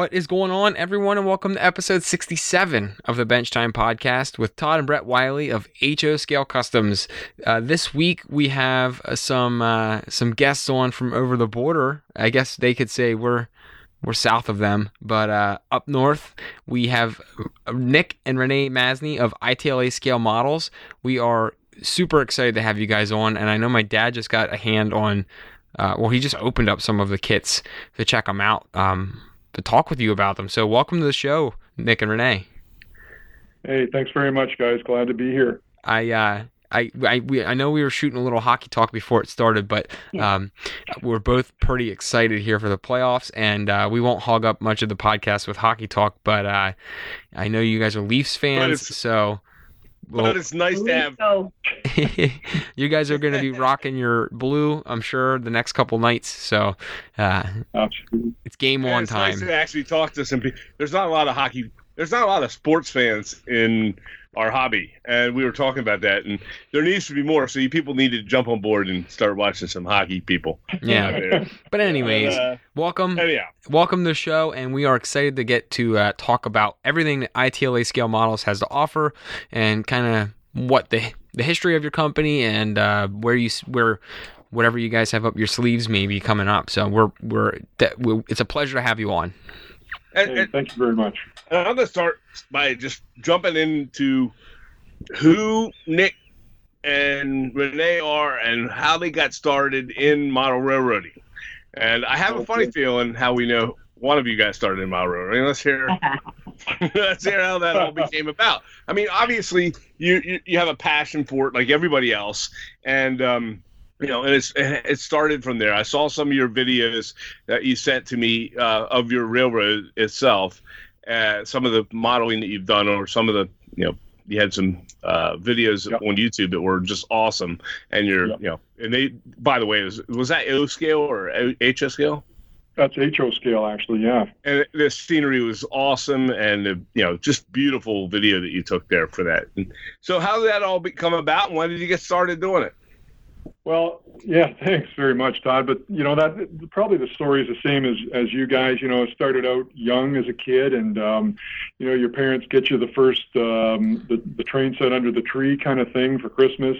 What is going on, everyone, and welcome to episode 67 of the Bench Time Podcast with Todd and Brett Wiley of HO Scale Customs. Uh, this week we have uh, some uh, some guests on from over the border. I guess they could say we're we're south of them, but uh, up north we have Nick and Renee Masney of ITLA Scale Models. We are super excited to have you guys on, and I know my dad just got a hand on. Uh, well, he just opened up some of the kits to check them out, um, to talk with you about them. So, welcome to the show, Nick and Renee. Hey, thanks very much, guys. Glad to be here. I uh, I I we, I know we were shooting a little hockey talk before it started, but um, we're both pretty excited here for the playoffs, and uh, we won't hog up much of the podcast with hockey talk. But uh, I know you guys are Leafs fans, so. But it's nice to have. So, you guys are going to be rocking your blue, I'm sure, the next couple nights. So uh, it's game Yeah, on it's time. nice to actually talk to some people. There's not a lot of hockey. There's not a lot of sports fans in our hobby, and we were talking about that. And there needs to be more. So you people need to jump on board and start watching some hockey. People. Yeah. But anyways, Uh, welcome, anyhow, welcome to the show, and we are excited to get to uh, talk about everything that ITLA Scale Models has to offer, and kind of what the the history of your company and uh, where you s- where whatever you guys have up your sleeves may be coming up. So we're we're that we it's a pleasure to have you on. and, Hey, and, thank you very much. And I'm gonna start by just jumping into who Nick and Renee are and how they got started in model railroading. And I have a funny feeling how we know one of you guys started in model railroading. Let's hear let's hear how that all became about. I mean, obviously you, you you have a passion for it like everybody else, and um, you know, and it's it started from there. I saw some of your videos that you sent to me uh, of your railroad itself, uh, some of the modeling that you've done, or some of the you know you had some uh, videos Yep. on YouTube that were just awesome, and you're Yep. you know, and they by the way was was that O scale or HS scale? That's HO scale, actually. Yeah. and the scenery was awesome and uh, you know just beautiful video that you took there for that and so how did that all become about and when did you get started doing it Well, yeah. Thanks very much, Todd. But you know that probably the story is the same as as you guys. You know, started out young as a kid, and um, you know your parents get you the first um, the the train set under the tree kind of thing for Christmas,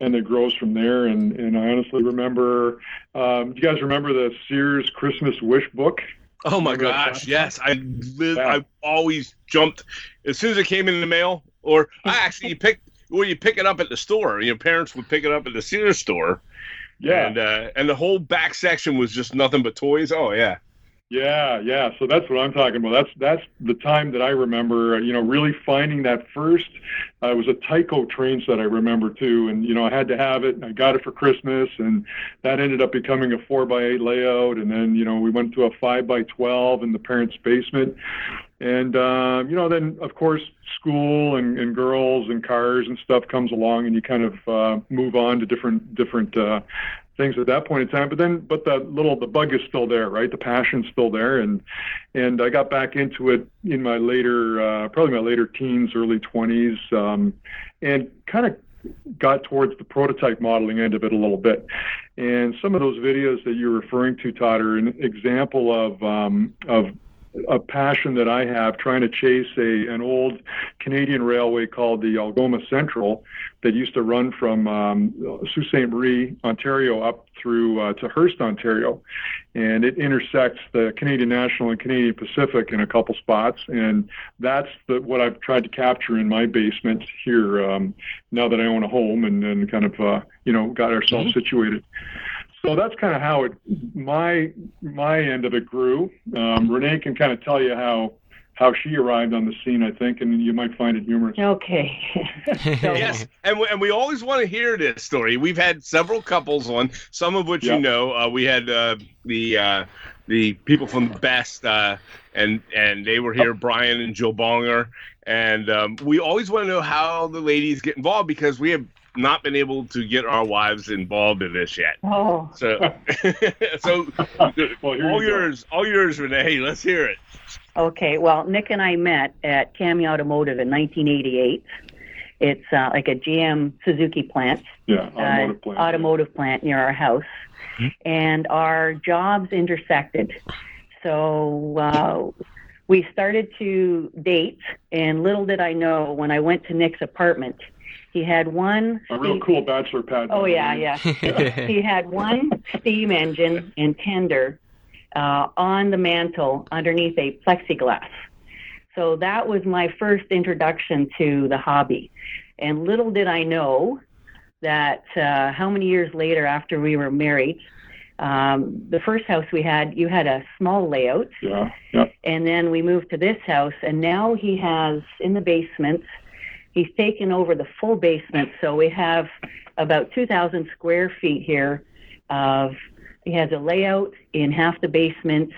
and it grows from there. And and I honestly remember. Um, do you guys remember the Sears Christmas Wish book? oh my Remember gosh yes i Yeah. i always jumped as soon as it came in the mail or i actually picked or you pick it up at the store. Your parents would pick it up at the Sears store. Yeah. and uh and the whole back section was just nothing but toys. Oh yeah Yeah, yeah. So that's what I'm talking about. That's that's the time that I remember. You know, really finding that first. Uh, it was a Tyco train set I remember too, and you know I had to have it. I got it for Christmas, and that ended up becoming a four by eight layout. And then you know we went to a five by twelve in the parents' basement. And um, you know, then of course school and, and girls and cars and stuff comes along, and you kind of uh, move on to different different uh, things at that point in time. But then, but the little the bug is still there, right? The passion's still there, and and I got back into it in my later, uh, probably my later teens, early twenties, um, and kind of got towards the prototype modeling end of it a little bit. And some of those videos that you're referring to, Todd, are an example of um, of a passion that I have trying to chase a an old Canadian railway called the Algoma Central that used to run from um, Sault Ste. Marie, Ontario, up through uh, to Hearst, Ontario, and it intersects the Canadian National and Canadian Pacific in a couple spots, and that's the, what I've tried to capture in my basement here. Um, now that I own a home and, and kind of uh, you know got ourselves situated. So that's kind of how it my my end of it grew. Um, Renee can kind of tell you how how she arrived on the scene, I think, and you might find it humorous. okay. Yes, and we, and we always want to hear this story. We've had several couples on, some of which you know. Uh, we had uh, the uh, the people from Best, uh, and and they were here, Brian and Joe Bonger, and um, we always want to know how the ladies get involved because we have not been able to get our wives involved in this yet. Oh, So, so Well, all you go. yours, all yours, Renee. Let's hear it. okay. Well, Nick and I met at Cami Automotive in 1988. It's uh, like a GM Suzuki plant, Yeah, uh, automotive plant. automotive plant near our house, and our jobs intersected. So uh, we started to date, and little did I know when I went to Nick's apartment, he had one. A real cool bachelor pad. Oh yeah, yeah. he had one steam engine and tender uh, on the mantle underneath a plexiglass. So that was my first introduction to the hobby. And little did I know that uh, how many years later, after we were married, um, the first house we had, you had a small layout. Yeah, yeah. And then we moved to this house, and now he has in the basement, he's taken over the full basement. So we have about 2,000 square feet here of, he has a layout in half the basement.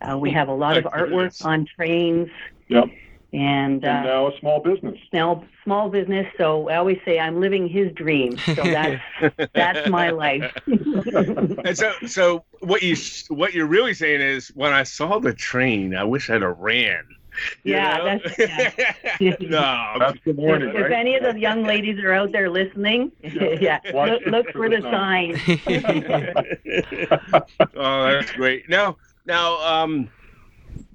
Uh, we have a lot of artwork on trains. Yep. And, uh, And now a small business. now small business. So I always say I'm living his dream. So that's that's my life. And so, so what you what you're really saying is, when I saw the train, I wish I'd have ran. You Yeah, know? that's- yeah. no, That's the morning, if, if any of the young ladies are out there listening, yeah, Watch look, look for for the the sign. oh, that's great. Now, now, um,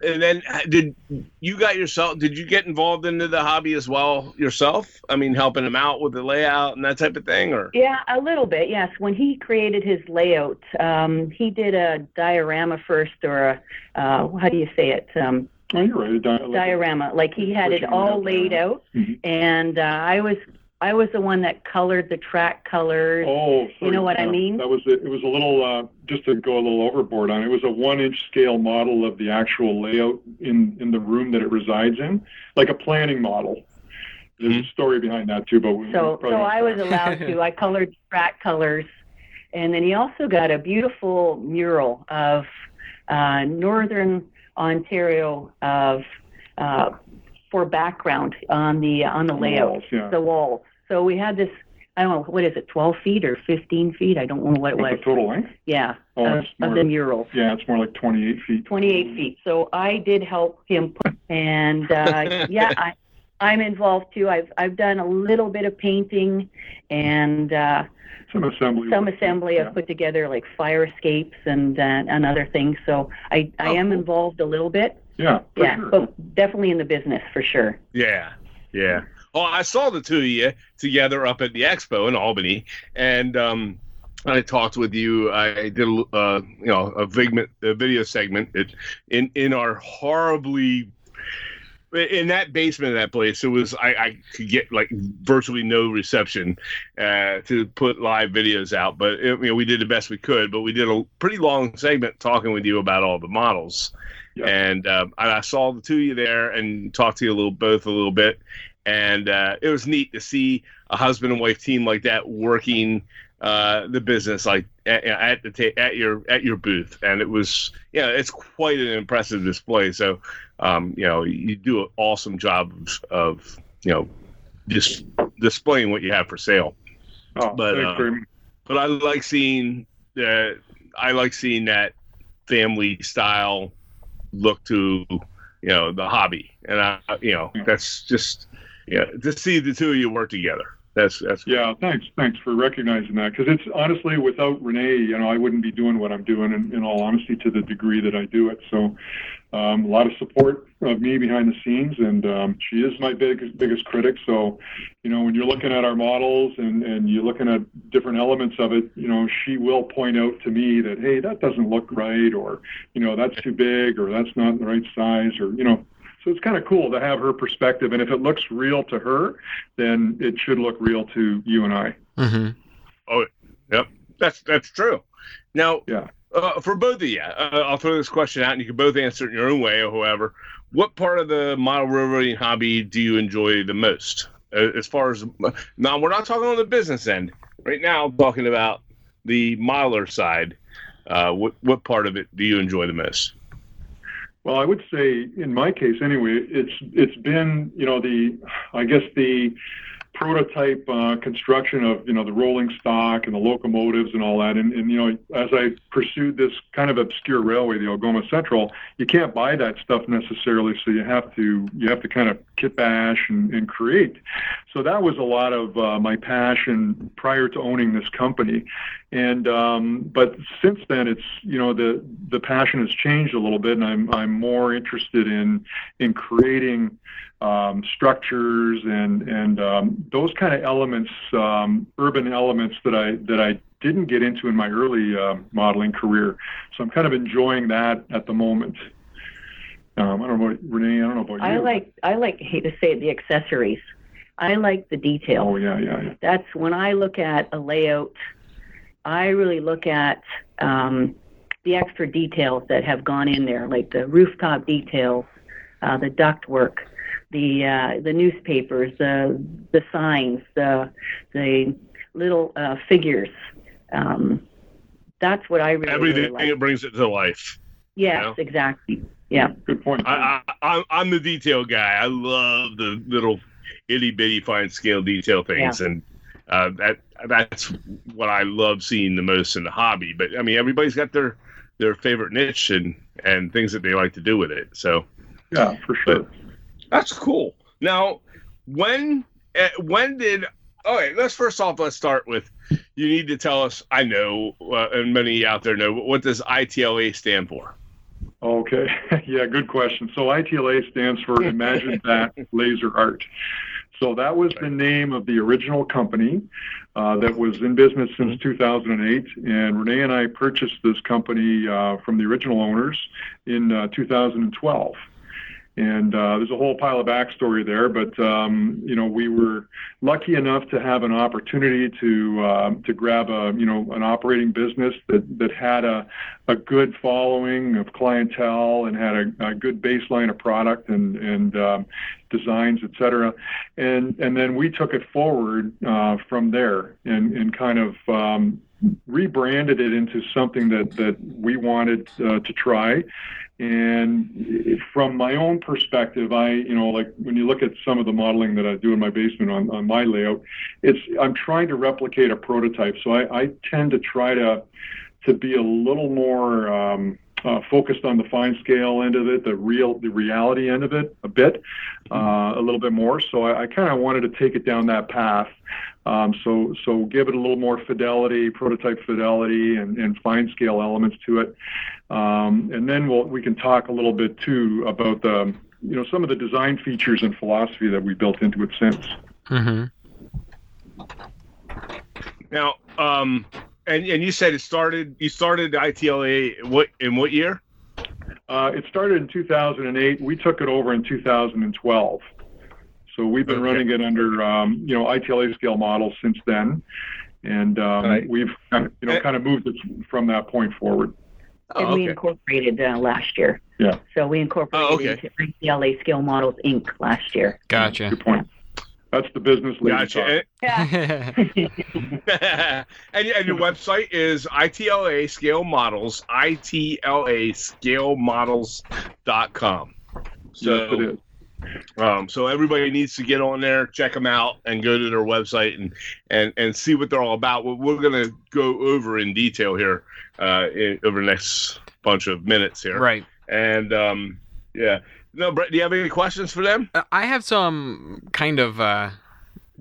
and then uh, did you got yourself? Did you get involved into the hobby as well yourself? I mean, helping him out with the layout and that type of thing, or Yeah, a little bit. Yes, when he created his layout, um, he did a diorama first, or a uh, how do you say it? Um, Oh, you're right. a di- like a- diorama. Like he had it all up, laid yeah. out, Mhm. and uh, I was I was the one that colored the track colors. Oh, You know what I mean? That was it. It was a little, uh, just to go a little overboard on it. It was a one-inch scale model of the actual layout in in the room that it resides in, like a planning model. There's a story behind that too, but we So, probably so I was allowed to. I colored track colors, and then he also got a beautiful mural of uh, northern Ontario of uh, for background on the on the On the layout, walls, yeah. the wall. So we had this. I don't know what is it, 12 feet or 15 feet? I don't know what it was. the total length? Yeah, Oh, of, of the mural. Yeah, it's more like 28 feet. 28 feet. So I did help him, put, and uh, yeah, I, I'm involved too. I've I've done a little bit of painting, and uh, Some assembly. some work. assembly. Yeah. I've put together like fire escapes and uh, and other things. So I I Oh, am cool. involved a little bit. Yeah, for yeah, sure. but definitely in the business for sure. yeah, yeah. Oh, I saw the two of you together up at the expo in Albany, and um, I talked with you. I did a uh, you know a, vigment, a video segment it, in in our horribly in that basement of that place. It was I, I could get like virtually no reception uh, to put live videos out, but it, you know we did the best we could. But we did a pretty long segment talking with you about all the models. Yeah. And um, and I saw the two of you there and talked to you a little both a little bit, and uh, it was neat to see a husband and wife team like that working uh, the business like at, at the ta- at your at your booth, and it was yeah, it's quite an impressive display. So um, you know you do an awesome job of, of you know just displaying what you have for sale. Oh, but, uh. But I like seeing that. I like seeing that family style look to you know the hobby, and I you know that's just yeah to see the two of you work together. That's that's Yeah, thanks. Thanks for recognizing that. Because it's honestly, without Renee, you know, I wouldn't be doing what I'm doing. In, in all honesty, to the degree that I do it. So, um, a lot of support of me behind the scenes, and um, she is my biggest biggest critic. So, you know, when you're looking at our models and and you're looking at different elements of it, you know, she will point out to me that hey, that doesn't look right, or you know, that's too big, or that's not the right size, or you know. So it's kind of cool to have her perspective, and if it looks real to her, then it should look real to you and I. hmm Oh, yep, that's that's true. Now, Yeah. Uh, for both of you, uh, I'll throw this question out, and you can both answer it in your own way, or however. What part of the model railroading hobby do you enjoy the most? Uh, as far as now, we're not talking on the business end. Right now, I'm talking about the modeler side. Uh, what what part of it do you enjoy the most? Well, I would say, in my case anyway, it's it's been you know the I guess the prototype uh, construction of you know the rolling stock and the locomotives and all that. And, and you know as I pursued this kind of obscure railway, the Algoma Central, you can't buy that stuff necessarily, so you have to you have to kind of kit bash and, and create. So that was a lot of uh, my passion prior to owning this company. And um, but since then, it's you know the the passion has changed a little bit, and I'm I'm more interested in in creating um, structures and and um, those kind of elements, um, urban elements that I that I didn't get into in my early uh, modeling career. So I'm kind of enjoying that at the moment. Um, I don't know, Renee. I don't know about you. I like I like hate to say it, the accessories. I like the detail. Oh yeah, yeah, yeah. That's when I look at a layout. I really look at um, the extra details that have gone in there, like the rooftop details, uh, the duct work, the uh, the newspapers, the the signs, the the little uh, figures. Um, that's what I really, Everything really like. it brings it to life. Yes, know? exactly. Yeah. Good point. I, I, I'm- the detail guy. I love the little itty bitty fine scale detail things, and uh, that that's what I love seeing the most in the hobby. But I mean, everybody's got their their favorite niche and and things that they like to do with it. So yeah, for sure. that's cool. Now, when uh, when did? Okay, let's first off let's start with. You need to tell us. I know, uh, and many out there know. What does ITLA stand for? Okay. yeah, good question. So ITLA stands for Imagine That Laser Art. So that was the name of the original company uh, that was in business since 2008. And Renee and I purchased this company uh, from the original owners in uh, 2012. And uh, there's a whole pile of backstory there, but um, you know we were lucky enough to have an opportunity to um to grab a you know an operating business that that had a a good following of clientele and had a, a good baseline of product and and um, designs, et cetera. And and then we took it forward uh, from there and and kind of um, rebranded it into something that that we wanted uh, to try. And from my own perspective, I, you know, like when you look at some of the modeling that I do in my basement on, on my layout, it's I'm trying to replicate a prototype. So I, I tend to try to to be a little more um, uh, focused on the fine scale end of it, the real, the reality end of it, a bit, uh, a little bit more. So I, I kind of wanted to take it down that path. Um, so so give it a little more fidelity, prototype fidelity, and, and fine scale elements to it. Um, and then we'll, we can talk a little bit too about the you know some of the design features and philosophy that we built into it since. Mm-hmm. Now, um, and and you said it started. You started ITLA what in what year? Uh, it started in 2008. We took it over in 2012. So we've been Okay. running it under um, you know ITLA scale models since then, and um, Right. we've kind of, you know kind of moved it from that point forward. and Oh, we okay. incorporated uh, last year. Yeah. So we incorporated Oh, okay. into ITLA Scale Models Inc. last year. Gotcha. Good point. That's the business lady Gotcha. talk. Yeah. and, and your website is ITLA Scale Models, ITLA Scale Models.com. So, yes, it is. Um, so everybody needs to get on there, check them out, and go to their website and and and see what they're all about. We're, we're going to go over in detail here uh, in, over the next bunch of minutes here. right. And um, yeah, no, Brett, do you have any questions for them? Uh, I have some kind of uh,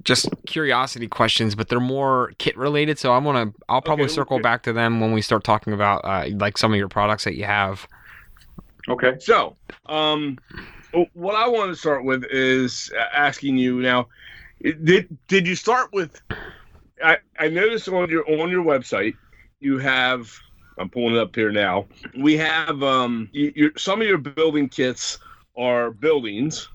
just curiosity questions, but they're more kit related. So I want to. I'll probably Okay, circle okay. back to them when we start talking about uh, like some of your products that you have. Okay. So, um, what I want to start with is asking you now. Did did you start with? I I noticed on your on your website you have. I'm pulling it up here now. We have um, you, your, some of your building kits are buildings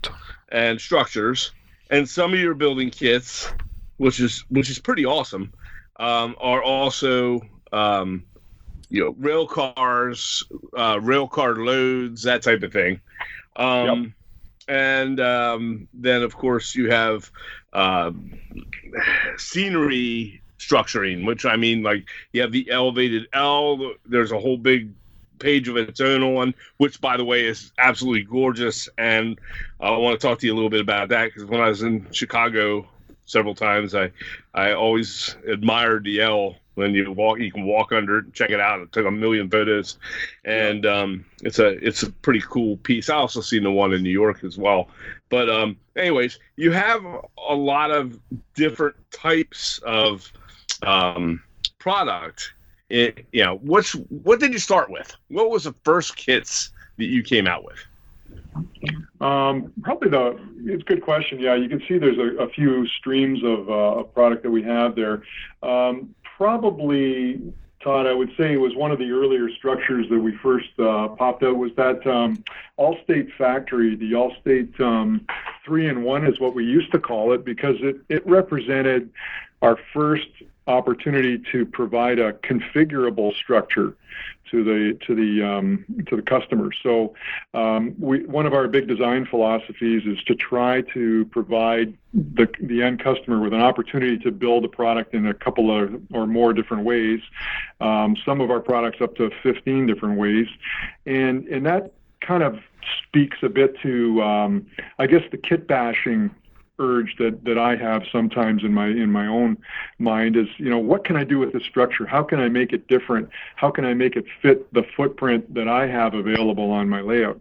and structures, and some of your building kits, which is which is pretty awesome, um, are also um, you know rail cars, uh, rail car loads, that type of thing. Um, And um, then, of course, you have uh, scenery structuring, which I mean, like you have the elevated L. There's a whole big page of its own on, which, by the way, is absolutely gorgeous. And I want to talk to you a little bit about that because when I was in Chicago several times, I I always admired the L. When you walk, you can walk under it and check it out. It took a million photos, and um, it's a it's a pretty cool piece. I also seen the one in New York as well. But um, anyways, you have a lot of different types of um, product, it, you know, what's what did you start with? What was the first kits that you came out with? Um, probably the it's a good question. Yeah, you can see there's a, a few streams of, uh, product that we have there. Um, probably Todd, I would say was one of the earlier structures that we first uh, popped out was that um, Allstate factory. The Allstate um, three in one is what we used to call it because it, it represented our first opportunity to provide a configurable structure to the to the um, to the customer. So, um, we, one of our big design philosophies is to try to provide the the end customer with an opportunity to build a product in a couple of or more different ways. Um, some of our products up to 15 different ways, and and that kind of speaks a bit to um, I guess the kit bashing urge that that I have sometimes in my in my own mind is you know what can I do with this structure? How can I make it different? How can I make it fit the footprint that I have available on my layout?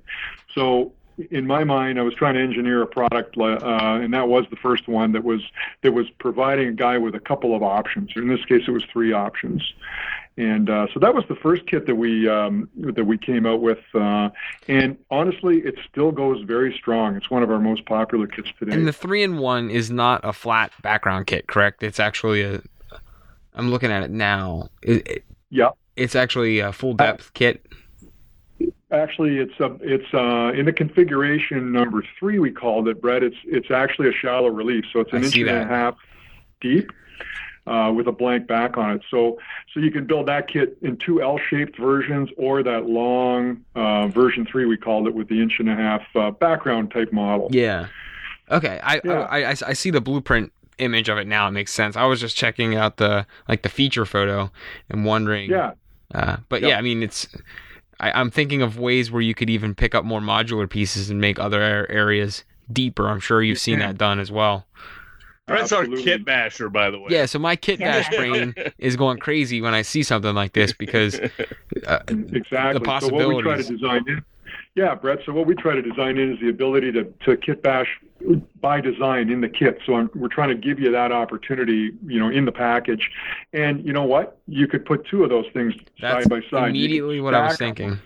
So in my mind, I was trying to engineer a product, uh, and that was the first one that was that was providing a guy with a couple of options. In this case, it was three options, and uh, so that was the first kit that we um, that we came out with. Uh, and honestly, it still goes very strong. It's one of our most popular kits today. And the three in one is not a flat background kit, correct? It's actually a. I'm looking at it now. It, it, yeah. It's actually a full depth uh, kit. Actually, it's a, it's uh, in the configuration number three. We called it, Brett. It's it's actually a shallow relief, so it's an I inch and a half deep uh, with a blank back on it. So so you can build that kit in two L-shaped versions or that long uh, version three we called it with the inch and a half uh, background type model. Yeah. Okay. I, Yeah. I, I I see the blueprint image of it now. It makes sense. I was just checking out the like the feature photo and wondering. Yeah. Uh, but Yep. yeah, I mean it's. I, I'm thinking of ways where you could even pick up more modular pieces and make other areas deeper. I'm sure you've seen that done as well. Brett's our Absolutely. kit basher, by the way. Yeah, so my kit bash brain is going crazy when I see something like this because uh, Exactly. The So what we try to possibilities. design in, yeah, Brett. So what we try to design in is the ability to, to kit bash by design in the kit. So I'm, we're trying to give you that opportunity, you know, in the package. And you know what? You could put two of those things that's side by side. Immediately what I was thinking.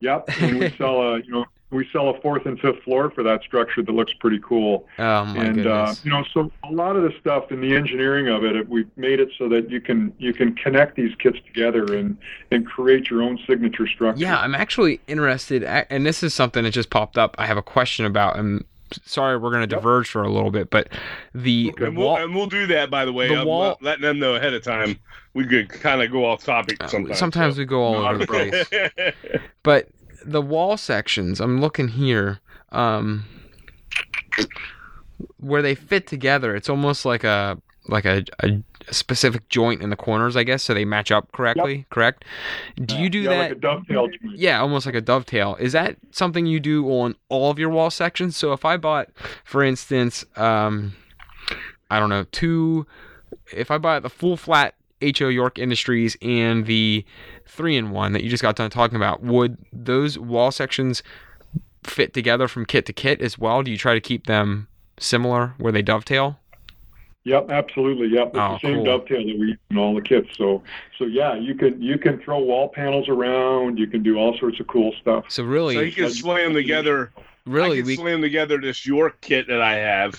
Yep. And we sell a, you know, we sell a fourth and fifth floor for that structure that looks pretty cool. Oh my and uh, you know, so a lot of the stuff in the engineering of it, we've made it so that you can you can connect these kits together and and create your own signature structure. Yeah, I'm actually interested, and this is something that just popped up. I have a question about, and sorry, we're going to Yep. diverge for a little bit, but the Okay. And we'll, and we'll do that, by the way. The I'm wall- letting them know ahead of time. We could kind of go off topic uh, sometimes. sometimes so. we go all Not over a the place. But the wall sections, I'm looking here, um, where they fit together. It's almost like a like a, a specific joint in the corners, I guess, so they match up correctly. Correct? Do you do yeah, that? like a dovetail. Yeah, almost like a dovetail. Is that something you do on all of your wall sections? So if I bought, for instance, um, I don't know, two, if I bought the full flat HO York Industries and the three in one that you just got done talking about, would those wall sections fit together from kit to kit as well? Do you try to keep them similar where they dovetail? Yep, absolutely. Yep, it's Oh, the same cool. dovetail that we use in all the kits. So, so yeah, you can you can throw wall panels around. You can do all sorts of cool stuff. So really, so you can slam together. really, I can we slam together this York kit that I have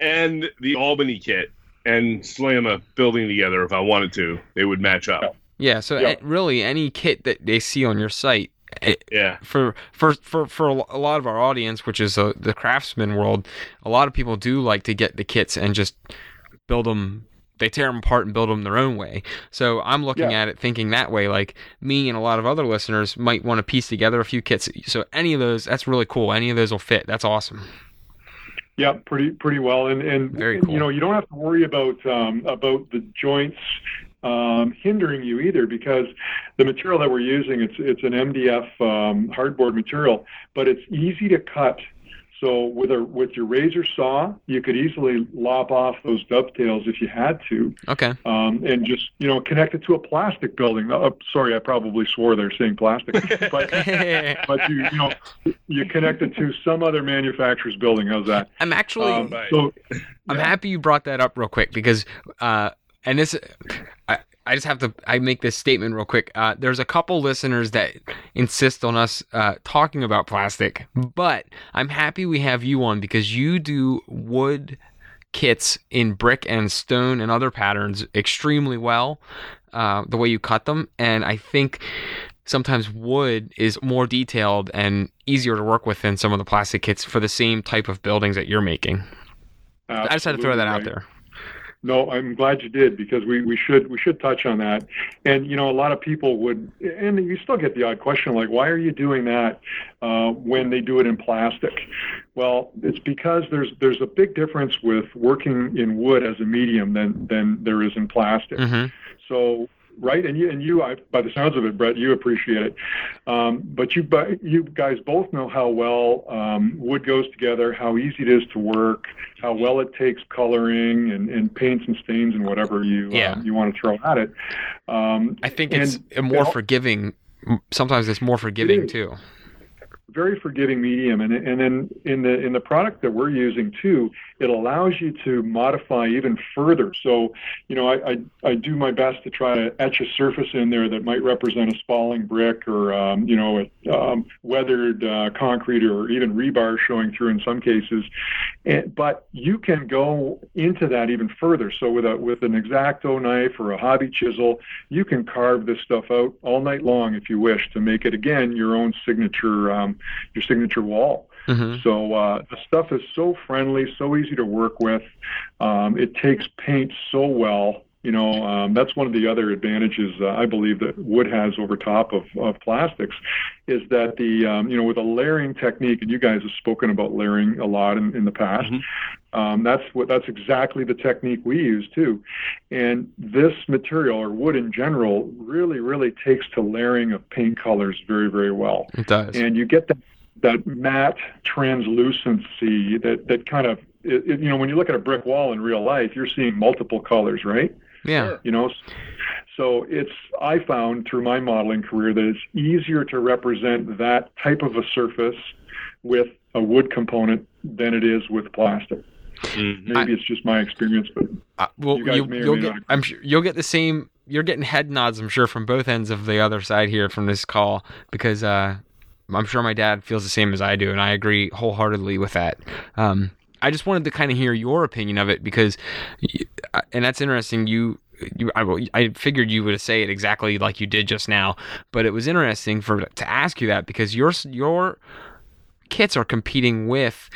and the Albany kit and slam a building together if I wanted to. They would match up. yeah. So Yeah. eh, really, any kit that they see on your site, eh, Yeah. for for for for a lot of our audience, which is uh, the craftsman world, a lot of people do like to get the kits and just build them. They tear them apart and build them their own way. So I'm looking Yeah. at it thinking that way. Like me and a lot of other listeners might want to piece together a few kits. So any of those, that's really cool. Any of those will fit. That's awesome. Yep, pretty pretty well. And and Very cool. you know you don't have to worry about um, about the joints um, hindering you either because the material that we're using it's it's an MDF um, hardboard material, but it's easy to cut. So with a with your razor saw, you could easily lop off those dovetails if you had to, Okay. um, and just you know connect it to a plastic building. Uh, sorry, I probably swore there saying plastic, but but you you know you connect it to some other manufacturer's building. How's that? I'm actually Um, so I'm yeah. happy you brought that up real quick because uh, and this, I, I just have to I make this statement real quick. Uh, there's a couple listeners that insist on us uh, talking about plastic, but I'm happy we have you on because you do wood kits in brick and stone and other patterns extremely well. Uh, the way you cut them, and I think sometimes wood is more detailed and easier to work with than some of the plastic kits for the same type of buildings that you're making. Absolutely I just had to throw that right. out there. No, I'm glad you did because we, we should we should touch on that. And you know, a lot of people would, and you still get the odd question like, why are you doing that uh, when they do it in plastic? Well, it's because there's there's a big difference with working in wood as a medium than than there is in plastic. hmm So right, and you and you, I, by the sounds of it, Brett, you appreciate it. Um, but you you guys both know how well um, wood goes together, how easy it is to work, how well it takes coloring and, and paints and stains and whatever you Yeah. um, you want to throw at it. Um, I think And- it's a more and- forgiving. Sometimes it's more forgiving is. too. Very forgiving medium. And and then in the in the product that we're using too it allows you to modify even further. So you know I, I i do my best to try to etch a surface in there that might represent a spalling brick or um, you know a um, weathered uh, concrete or even rebar showing through in some cases. And, but you can go into that even further. So with a with an exacto knife or a hobby chisel you can carve this stuff out all night long if you wish to make it again your own signature um, your signature wall. hmm So uh, the stuff is so friendly, so easy to work with. Um, it takes paint so well. You know, um, that's one of the other advantages uh, I believe that wood has over top of, of plastics, is that the um, you know with a layering technique, and you guys have spoken about layering a lot in, in the past. Mhm. Um, that's what that's exactly the technique we use too. And this material or wood in general really really takes to layering of paint colors very very well It does. and you get that that matte translucency that that kind of it, it- you know when you look at a brick wall in real life you're seeing multiple colors right yeah. You know so it's i found through my modeling career that it's easier to represent that type of a surface with a wood component than it is with plastic Mhm. maybe it's just my experience but Uh, well, You guys you, may or will may get. not I'm sure you'll get the same. You're getting head nods. I'm sure from both ends of the other side here from this call because uh, I'm sure my dad feels the same as I do, and I agree wholeheartedly with that. Um, I just wanted to kind of hear your opinion of it because, and that's interesting. You. You, I, I figured you would say it exactly like you did just now, but it was interesting for to ask you that because your your kits are competing with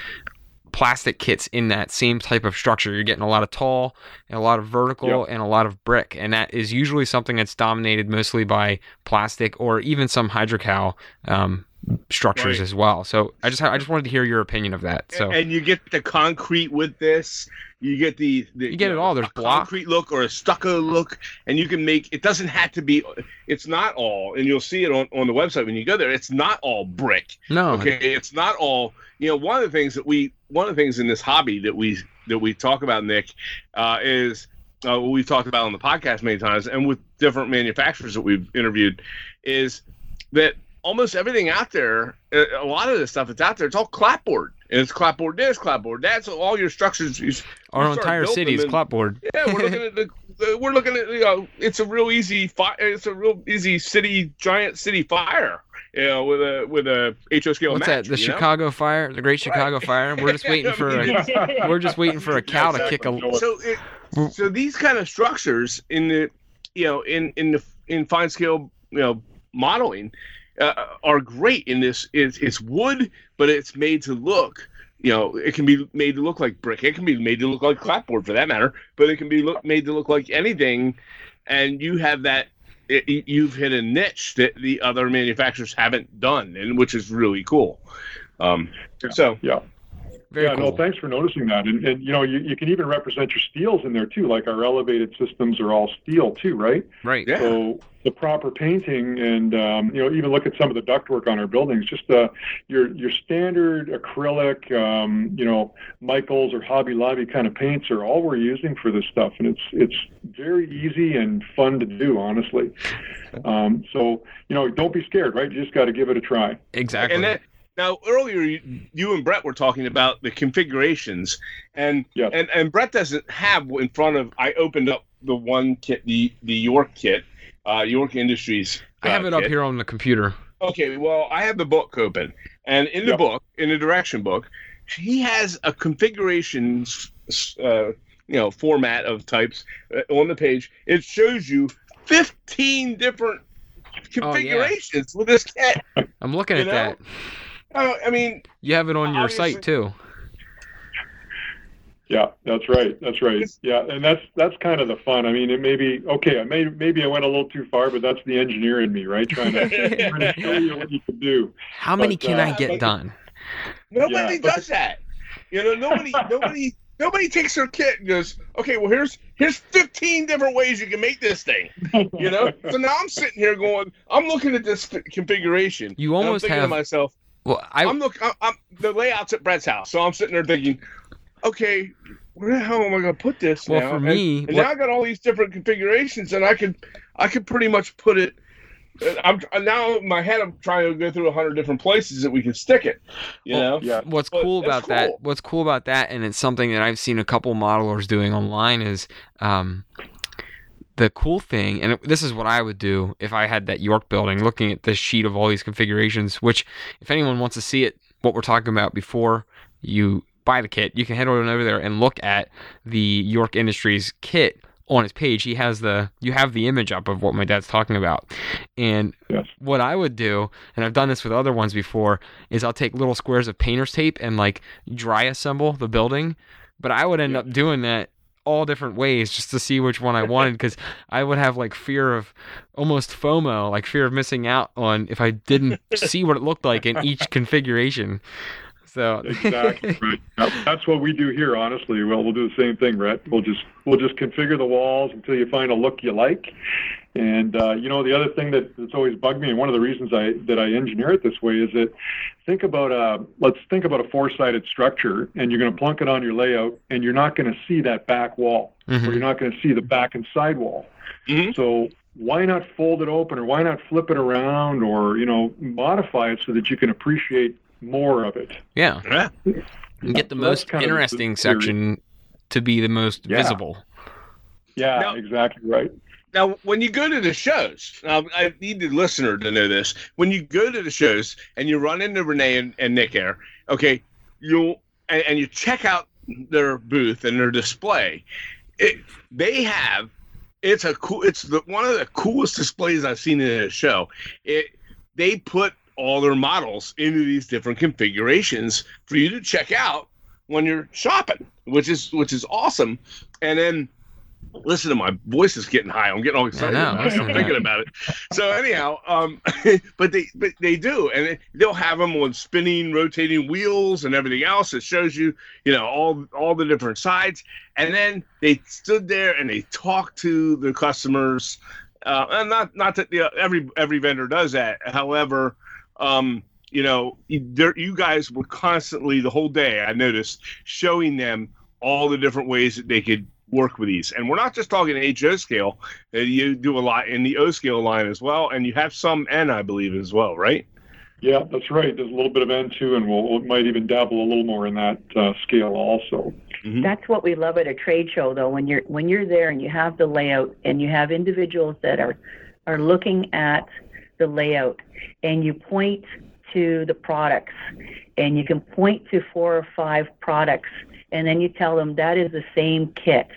plastic kits in that same type of structure. You're getting a lot of tall and a lot of vertical Yep. and a lot of brick, and that is usually something that's dominated mostly by plastic or even some hydrocal um, structures Right. as well. So I just I just wanted to hear your opinion of that. So and you get the concrete with this. You get the, the You get it all. There's a block. concrete look or a stucco look, and you can make. It doesn't have to be. It's not all, and you'll see it on, on the website when you go there. It's not all brick. no, Okay, it's not all. You know, one of the things that we, one of the things in this hobby that we that we talk about, Nick, uh, is uh, what we've talked about on the podcast many times, and with different manufacturers that we've interviewed, is that almost everything out there, a lot of the stuff that's out there, it's all clapboard. And it's clapboard this, clapboard that. So all your structures, you, our you entire city is and- clapboard. yeah, we're looking at the, the we're looking at you know, it's a real easy fire. It's a real easy city, giant city fire. You know, with a with a HO scale What's match. that? The you know? Chicago fire, the Great Chicago Fire. We're just waiting for a, we're just waiting for a cow to kick a. so it, so these kind of structures in the you know in in the in fine scale you know modeling uh, are great in this it's, it's wood but it's made to look you know it can be made to look like brick it can be made to look like clapboard for that matter but it can be look, made to look like anything and you have that it, it- you've hit a niche that the other manufacturers haven't done and which is really cool um Yeah. so yeah Very yeah, cool. no, thanks for noticing that. And, and you know, you, you can even represent your steels in there too. Like our elevated systems are all steel too, right? Right. yeah So the proper painting and um, you know even look at some of the ductwork on our buildings. Just uh, your your standard acrylic, um, you know, Michaels or Hobby Lobby kind of paints are all we're using for this stuff, and it's it's very easy and fun to do, honestly. Um, so you know, don't be scared, right? You just got to give it a try. Exactly. And that Now earlier you, you and Brett were talking about the configurations, and Yes. and and Brett doesn't have in front of. I opened up the one kit, the the York kit, uh, York Industries. I have uh, it up kit. here on the computer. Okay, well, I have the book open, and in the Yep. book, in the direction book, he has a configuration, uh, you know, format of types uh, on the page. It shows you fifteen different configurations with this kit. I'm looking You at know? that. Uh, I mean, You have it on your Obviously- site too. Yeah, that's right. That's right. Yeah, and that's that's kind of the fun. I mean, it may be okay. I may maybe I went a little too far, but that's the engineer in me, right? Trying to, trying to show you what you can do. How many can uh, I get but- done? nobody Yeah, but- does that. You know, nobody, nobody, nobody takes their kit and goes, okay, well, here's here's fifteen different ways you can make this thing. You know, so now I'm sitting here going, I'm looking at this configuration. You and I'm almost thinking have- to myself, Well, I I'm look, I'm, I'm the layout's at Brett's house, so I'm sitting there thinking, okay, where the hell am I going to put this Well, now? for me, and, what- now I got all these different configurations, and I could, I could pretty much put it. I'm now in my head. I'm trying to go through a hundred different places that we can stick it. You Well, know, Yeah. what's But cool that's about that what's cool about that and it's something that i've seen a couple modelers doing online is um, the cool thing and this is what i would do if i had that york building looking at this sheet of all these configurations which if anyone wants to see it what we're talking about before you buy the kit you can head on over there and look at the york industries kit on his page he has the you have the image up of what my dad's talking about and Yes. what i would do and i've done this with other ones before is I'll take little squares of painter's tape and like dry assemble the building. But I would end Yeah. up doing that all different ways just to see which one I wanted because I would have like fear of almost FOMO, like fear of missing out on if I didn't see what it looked like in each configuration. So Exactly right. That's what we do here. Honestly, well, we'll do the same thing, Brett. We'll just we'll just configure the walls until you find a look you like. And uh, you know, the other thing that, that's always bugged me, and one of the reasons I that I engineer it this way, is that think about a let's think about a four-sided structure, and you're going to plunk it on your layout, and you're not going to see that back wall, or Mhm. you're not going to see the back and side wall. Mhm. So why not fold it open, or why not flip it around, or you know, modify it so that you can appreciate more of it. yeah, Yeah. and get the So most kind of the interesting section to be the most Yeah. visible. Yeah, Now- exactly right. Now, when you go to the shows, now I need the listener to know this. When you go to the shows and you run into Renee and, and Nick Air, okay, you'll and, and you check out their booth and their display. It, they have it's a cool it's the one of the coolest displays I've seen in a show. It they put all their models into these different configurations for you to check out when you're shopping, which is which is awesome. And then listen to my voice is getting high. I'm getting all excited. know, about it. I'm thinking about it. So anyhow, um, but they but they do, and they- they'll have them on spinning, rotating wheels and everything else. It shows you, you know, all all the different sides. And then they stood there and they talked to the customers. Uh, and not not that you know, every every vendor does that. However, um, you know, you, there, you guys were constantly the whole day. I noticed showing them all the different ways that they could work with these. And we're not just talking HO scale. Uh, You do a lot in the O scale line as well, and you have some N, I believe, as well, right? Yeah, that's right. There's a little bit of N2, and we'll, we might even dabble a little more in that uh, scale also. That's what we love at a trade show, though. When you're when you're there and you have the layout, and you have individuals that are are looking at the layout, and you point to the products, and you can point to four or five products, and then you tell them that is the same kit,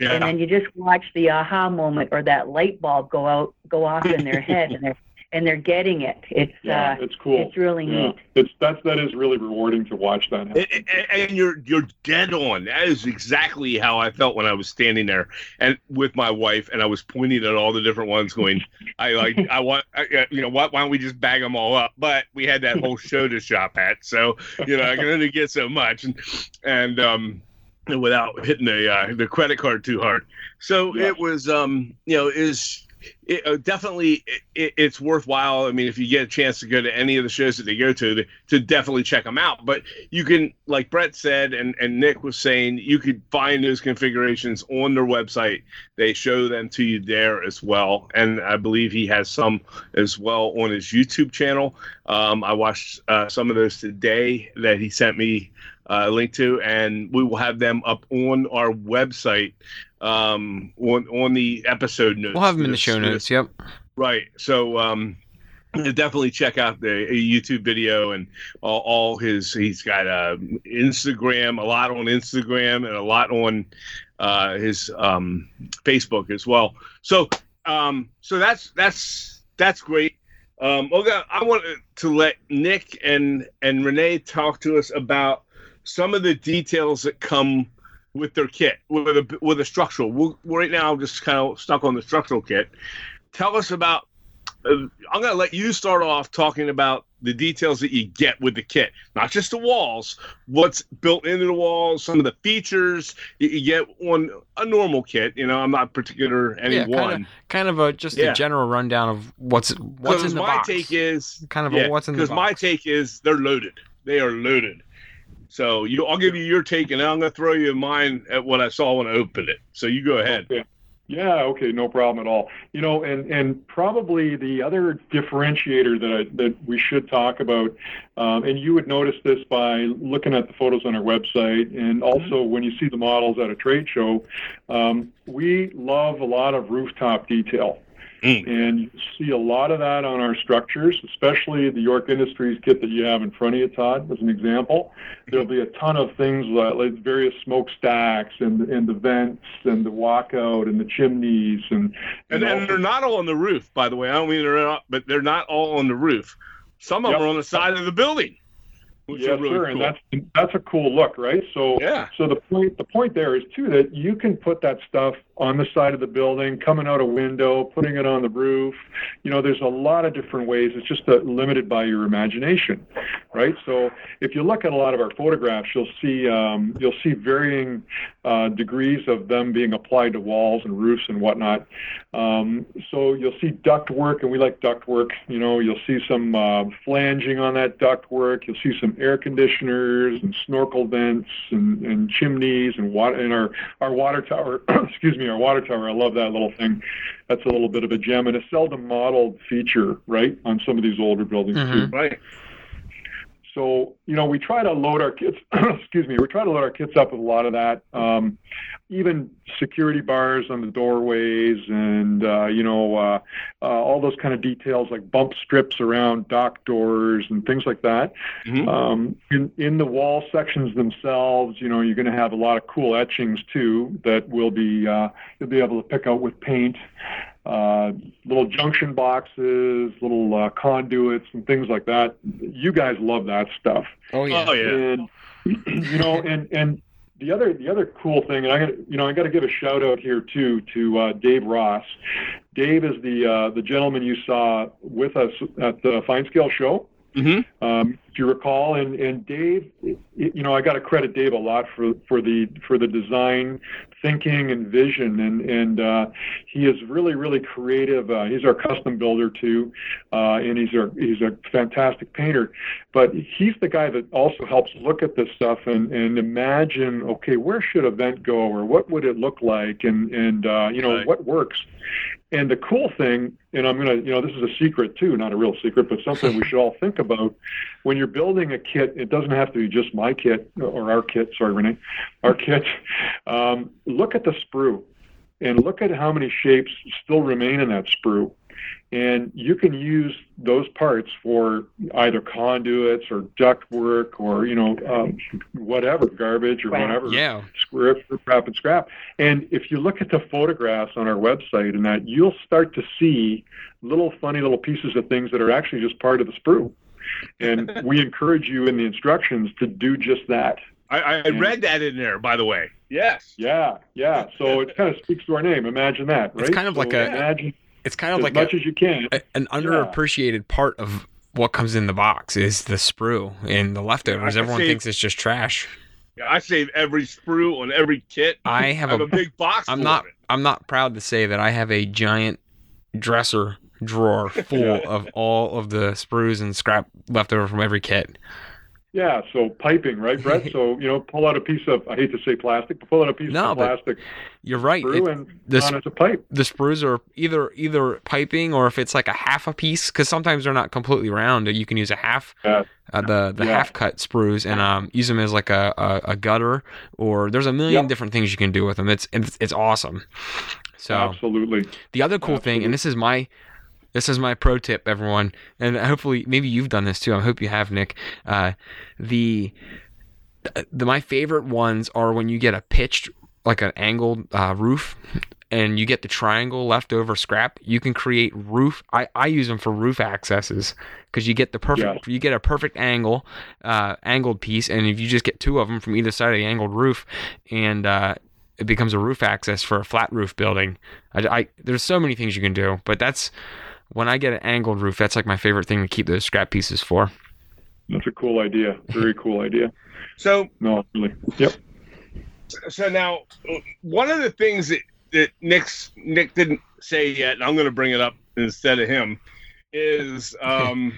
and then you just watch the aha moment or that light bulb go out, go off in their head, and they're and they're getting it. It's Yeah, uh, it's cool. it's really yeah. neat. It's that's that is really rewarding to watch that. happen. And, and- and you're you're dead on. That is exactly how I felt when I was standing there and with my wife, and I was pointing at all the different ones, going, "I like, I want, I, uh, you know, why, why don't we just bag them all up?" But we had that whole show to shop at, so you know, I can only get so much, and and um, without hitting the uh, the credit card too hard. So Yeah. it was, um, you know, is it, uh, definitely it, it's worthwhile. I mean, if you get a chance to go to any of the shows that they go to, to, to definitely check them out. But you can, like Brett said, and, and Nick was saying, you could find those configurations on their website. They show them to you there as well. And I believe he has some as well on his YouTube channel. Um, I watched uh, some of those today that he sent me uh, a link to, and we will have them up on our website um, on on the episode notes. We'll have them in the show notes. Yep. Right. So um, definitely check out the YouTube video and all, all his. He's got a Instagram, a lot on Instagram, and a lot on uh, his um, Facebook as well. So um, so that's that's that's great. Um, okay, I want to let Nick and and Renee talk to us about some of the details that come with their kit with a with a structural. We're, right now I'm just kind of stuck on the structural kit. Tell us about. Uh, I'm going to let you start off talking about the details that you get with the kit, not just the walls, what's built into the walls, some of the features you, you get on a normal kit. You know, I'm not particular any yeah, one. Kind of, kind of a just yeah. a general rundown of what's what's in the my box. take is kind of yeah, a what's in the box. Because my take is they're loaded. They are loaded. So you, I'll give you your take, and I'm going to throw you mine at what I saw when I opened it. So you go ahead. Okay. Yeah, okay, no problem at all. You know, and and probably the other differentiator that I, that we should talk about, um, and you would notice this by looking at the photos on our website, and also mm-hmm. when you see the models at a trade show, um, we love a lot of rooftop detail. Mm. And you see a lot of that on our structures, especially the York Industries kit that you have in front of you, Todd, as an example. There'll be a ton of things like, like various smokestacks and, and the vents and the walkout and the chimneys. And, and, and they're not all on the roof, by the way. I don't mean they're not, but they're not all on the roof. Some of yep. them are on the side of the building yes, really sir, cool. and that's that's a cool look, right? So, yeah. So the point the point there is too that you can put that stuff on the side of the building, coming out a window, putting it on the roof. You know, there's a lot of different ways. It's just limited by your imagination, right? So if you look at a lot of our photographs, you'll see um, you'll see varying uh, degrees of them being applied to walls and roofs and whatnot. Um, so you'll see duct work, and we like duct work. You know, you'll see some uh, flanging on that duct work. You'll see some air conditioners and snorkel vents and, and chimneys and water and our our water tower. excuse me, our water tower. I love that little thing. That's a little bit of a gem and a seldom modeled feature, right, on some of these older buildings mm-hmm. too. Right. So, you know, we try to load our kids. excuse me, we try to load our kids up with a lot of that. Um, even security bars on the doorways and, uh, you know, uh, uh, all those kind of details like bump strips around dock doors and things like that. Mm-hmm. Um, in, in the wall sections themselves, you know, you're going to have a lot of cool etchings too that will be, uh, you'll be able to pick out with paint uh, little junction boxes, little uh, conduits, and things like that. You guys love that stuff. Oh yeah, oh, yeah. And you know, and and the other the other cool thing, and I got you know I got to give a shout out here too to uh, Dave Ross. Dave is the uh, the gentleman you saw with us at the Fine Scale show. Mm-hmm. Um, if you recall, and and Dave, you know, I got to credit Dave a lot for for the for the design thinking and vision, and and uh, he is really really creative. Uh, he's our custom builder too, uh, and he's a he's a fantastic painter. But he's the guy that also helps look at this stuff and and imagine, okay, where should a vent go, or what would it look like, and and uh, you know right. what works. And the cool thing, and I'm gonna, you know, this is a secret too, not a real secret, but something we should all think about. When you're building a kit, it doesn't have to be just my kit or our kit. Sorry, Renee, our kit. Um, look at the sprue, and look at how many shapes still remain in that sprue and you can use those parts for either conduits or duct work or you know um, whatever garbage or wow. whatever yeah scrap scrap and scrap and if you look at the photographs on our website and that you'll start to see little funny little pieces of things that are actually just part of the sprue and we encourage you in the instructions to do just that I, I read that in there, by the way. Yes. Yeah, yeah. So it kind of speaks to our name. Imagine that, right? It's kind of so like a imagine it's kind of as like much a, as you can. A, an underappreciated yeah. part of what comes in the box is the sprue and the leftovers. Everyone save, thinks it's just trash. Yeah, I save every sprue on every kit. I have, I have a, a, big box. I'm not. I'm not proud to say that I have a giant dresser drawer full yeah. of all of the sprues and scrap left over from every kit. Yeah, so piping, right, Brett? so you know, pull out a piece of I hate to say plastic, but pull out a piece no, of plastic. You're right. It, and the, on as a pipe. The sprues are either either piping or if it's like a half a piece, because sometimes they're not completely round. You can use a half, yeah. uh, the the yeah. half cut sprues, and um, use them as like a, a, a gutter. Or there's a million yep. different things you can do with them. It's it's, it's awesome. So absolutely. The other cool absolutely. thing, and this is my this is my pro tip, everyone, and hopefully maybe you've done this too. I hope you have, Nick. Uh, the the my favorite ones are when you get a pitched like an angled uh, roof and you get the triangle leftover scrap you can create roof i, I use them for roof accesses because you get the perfect yeah. you get a perfect angle uh, angled piece and if you just get two of them from either side of the angled roof and uh, it becomes a roof access for a flat roof building I, I, there's so many things you can do but that's when I get an angled roof, that's like my favorite thing to keep those scrap pieces for. That's a cool idea. Very cool idea. So no, really, yep. So now, one of the things that, that Nick's Nick didn't say yet, and I'm going to bring it up instead of him, is um,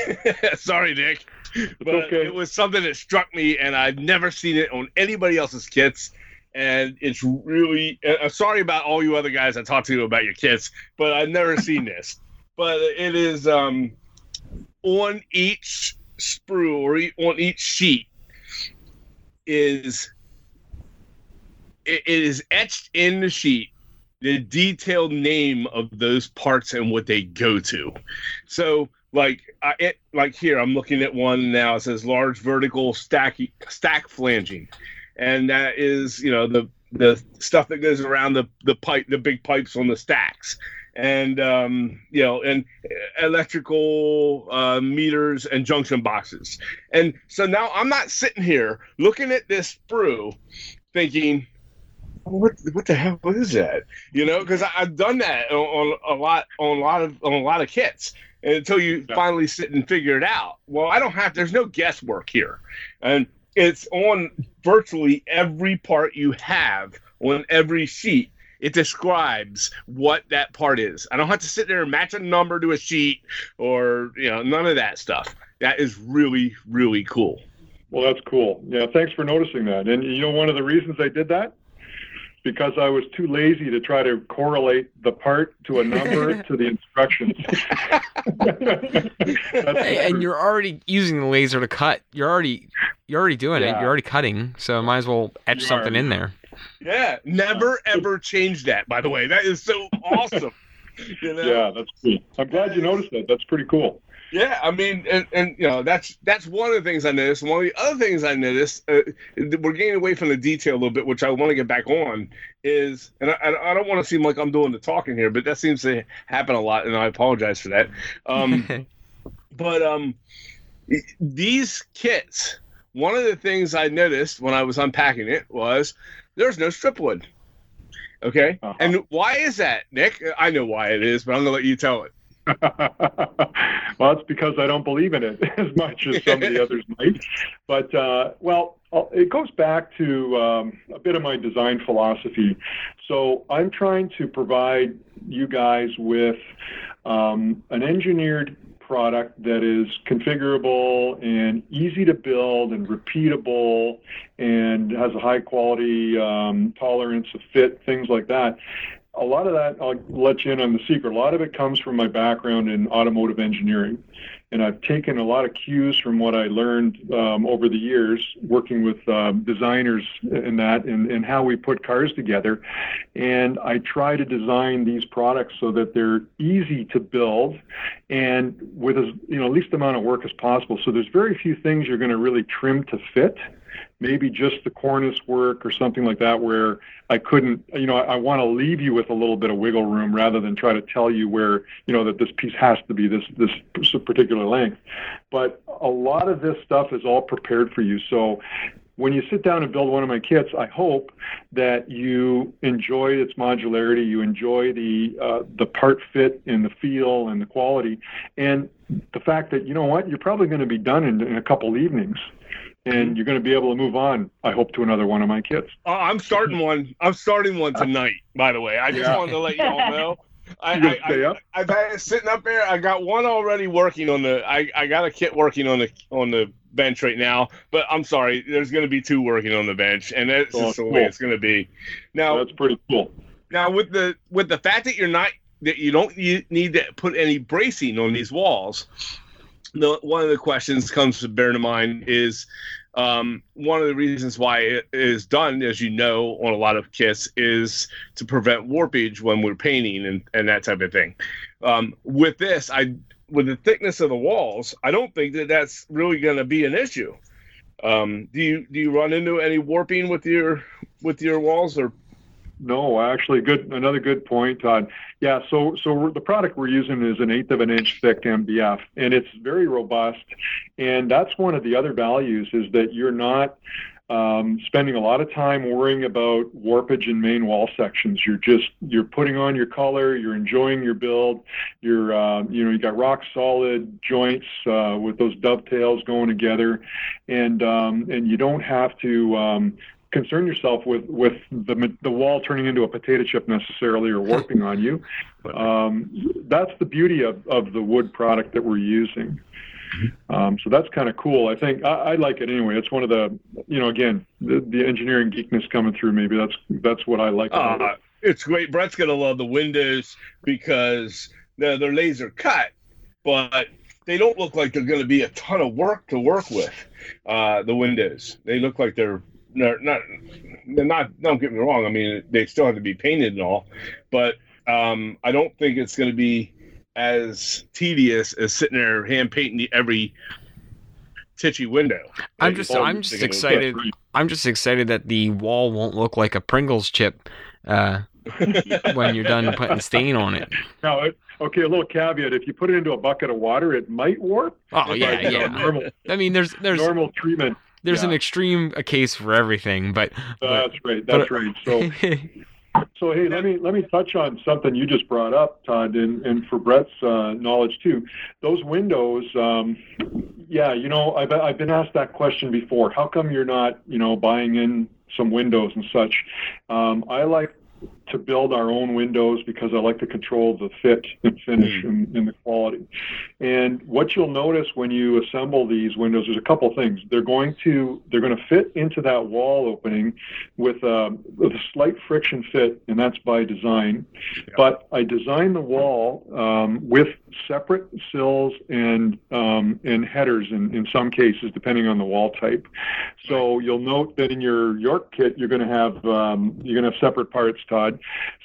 sorry, Nick, but okay. it was something that struck me, and I've never seen it on anybody else's kits and it's really uh, sorry about all you other guys I talked to about your kits, but I've never seen this but it is um, on each sprue or on each sheet is it is etched in the sheet the detailed name of those parts and what they go to. So like I, it like here I'm looking at one now. It says large vertical stack stack flanging. And that is you know the the stuff that goes around the the pipe the big pipes on the stacks and um, you know, and electrical uh, meters and junction boxes. And so now I'm not sitting here looking at this sprue, thinking, what what the hell is that? You know, because I've done that on, on, a lot on a lot of on a lot of kits. Until you yeah. finally sit and figure it out. Well, I don't have. There's no guesswork here, and it's on virtually every part you have on every sheet it describes what that part is. I don't have to sit there and match a number to a sheet or you know none of that stuff. That is really really cool. Well, that's cool. Yeah, thanks for noticing that. And you know, one of the reasons I did that because I was too lazy to try to correlate the part to a number to the instructions. and you're already using the laser to cut. You're already you're already doing yeah. it. You're already cutting, so might as well etch you something are. in there. Yeah, never ever change that. By the way, that is so awesome. you know? Yeah, that's cool. I'm glad you noticed that. That's pretty cool. Yeah, I mean, and, and you know that's that's one of the things I noticed. One of the other things I noticed, uh, we're getting away from the detail a little bit, which I want to get back on. Is and I, I don't want to seem like I'm doing the talking here, but that seems to happen a lot, and I apologize for that. Um, but um, these kits, one of the things I noticed when I was unpacking it was there's no strip wood. Okay, uh-huh. and why is that, Nick? I know why it is, but I'm gonna let you tell it. well, it's because I don't believe in it as much as some of the others might. But uh, well, it goes back to um, a bit of my design philosophy. So I'm trying to provide you guys with um, an engineered product that is configurable and easy to build and repeatable and has a high quality um, tolerance of fit, things like that. A lot of that, I'll let you in on the secret. A lot of it comes from my background in automotive engineering and I've taken a lot of cues from what I learned um, over the years working with um, designers in that and, and how we put cars together. And I try to design these products so that they're easy to build and with as you know least amount of work as possible. So there's very few things you're going to really trim to fit maybe just the cornice work or something like that where I couldn't, you know, I, I want to leave you with a little bit of wiggle room rather than try to tell you where, you know, that this piece has to be this, this particular length. But a lot of this stuff is all prepared for you. So when you sit down and build one of my kits, I hope that you enjoy its modularity, you enjoy the uh, the part fit and the feel and the quality, and the fact that you know what you're probably going to be done in, in a couple evenings and you're going to be able to move on. I hope to another one of my kids. Uh, I'm starting one. I'm starting one tonight. By the way, I just yeah. wanted to let you all know. I, I, stay I? I've had it sitting up there. I got one already working on the. I, I got a kit working on the on the bench right now. But I'm sorry, there's going to be two working on the bench, and that's Oh, just the way it's going to be. Now, That's pretty cool. now with the with the fact that you're not that you don't you need to put any bracing on these walls. The, one of the questions comes to bear in mind is um, one of the reasons why it is done, as you know, on a lot of kits is to prevent warpage when we're painting and, and that type of thing. Um, with this, I with the thickness of the walls, I don't think that that's really going to be an issue. Um, do you do you run into any warping with your with your walls or No, actually, good. Another good point, Todd. Yeah, so so the product we're using is an eighth of an inch thick MDF, and it's very robust. And that's one of the other values is that you're not um, spending a lot of time worrying about warpage in main wall sections. You're just you're putting on your color, you're enjoying your build. You're uh, you know you got rock solid joints uh, with those dovetails going together, and um, and you don't have to. Concern yourself with with the the wall turning into a potato chip necessarily or warping on you. Um, that's the beauty of, of the wood product that we're using. Um, so that's kind of cool. I think I, I like it anyway. It's one of the you know again the, the engineering geekness coming through. Maybe that's that's what I like. About Uh, it. it's great. Brett's gonna love the windows because they're, they're laser cut, but they don't look like they're gonna be a ton of work to work with. Uh, the windows, they look like they're they're not they're not. Don't get me wrong. I mean, they still have to be painted and all, but um, I don't think it's gonna be as tedious as sitting there hand painting every titchy window. I'm just I'm just excited. I'm just excited that the wall won't look like a Pringles chip uh, when you're done putting stain on it. Now, it, okay, a little caveat: if you put it into a bucket of water, it might warp. Oh yeah, But, you know, yeah. normal I mean, there's there's normal treatment. There's an extreme a case for everything, but That's right. That's but- right. So. So hey, let me let me touch on something you just brought up, Todd, and, and for Brett's uh, knowledge too. Those windows, um, yeah, you know, I've I've been asked that question before. How come you're not, you know, buying in some windows and such? Um, I like to build our own windows because I like to control the fit and finish and, and the quality. And what you'll notice when you assemble these windows, there's a couple things. They're going to they're going to fit into that wall opening with a, with a slight friction fit, and that's by design. But I designed the wall um, with separate sills and um, and headers in, in some cases, depending on the wall type. So you'll note that in your York kit, you're going to have um, you're going to have separate parts, Todd.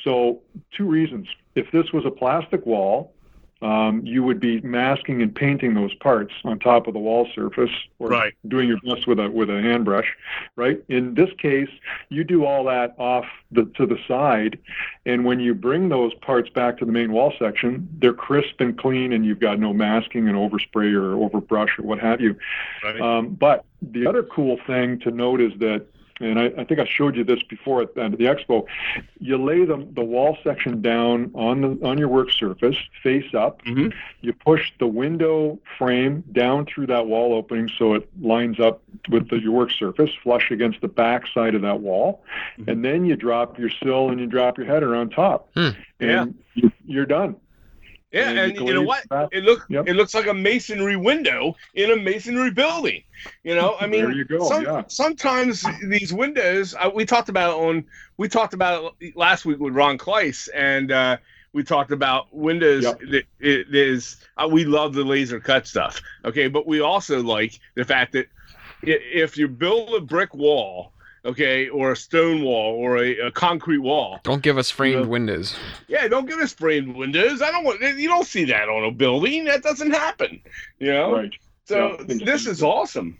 So two reasons. If this was a plastic wall, um, you would be masking and painting those parts on top of the wall surface, or Right. doing your best with a with a hand brush, right? In this case, you do all that off the to the side, and when you bring those parts back to the main wall section, they're crisp and clean, and you've got no masking and overspray or overbrush or what have you. Right. Um, but the other cool thing to note is that, and I, I think I showed you this before at, at the expo, you lay the, the wall section down on the on your work surface, face up. Mhm. You push the window frame down through that wall opening so it lines up with the, your work surface, flush against the back side of that wall, Mhm. and then you drop your sill and you drop your header on top, Hmm. and you, you're done. Yeah, And and you know what? back. It look Yep. it looks like a masonry window in a masonry building. You know, I mean, There you go, some- yeah. sometimes these windows. Uh, we talked about it on we talked about last week with Ron Kleiss, and uh, we talked about windows. Yep. That it is uh, we love the laser cut stuff. Okay, but we also like the fact that if you build a brick wall. Okay, or a stone wall, or a, a concrete wall. don't give us framed Yeah. windows. Yeah, don't give us framed windows. I don't want. You don't see that on a building. That doesn't happen. You know. Right. So Yeah. this is awesome.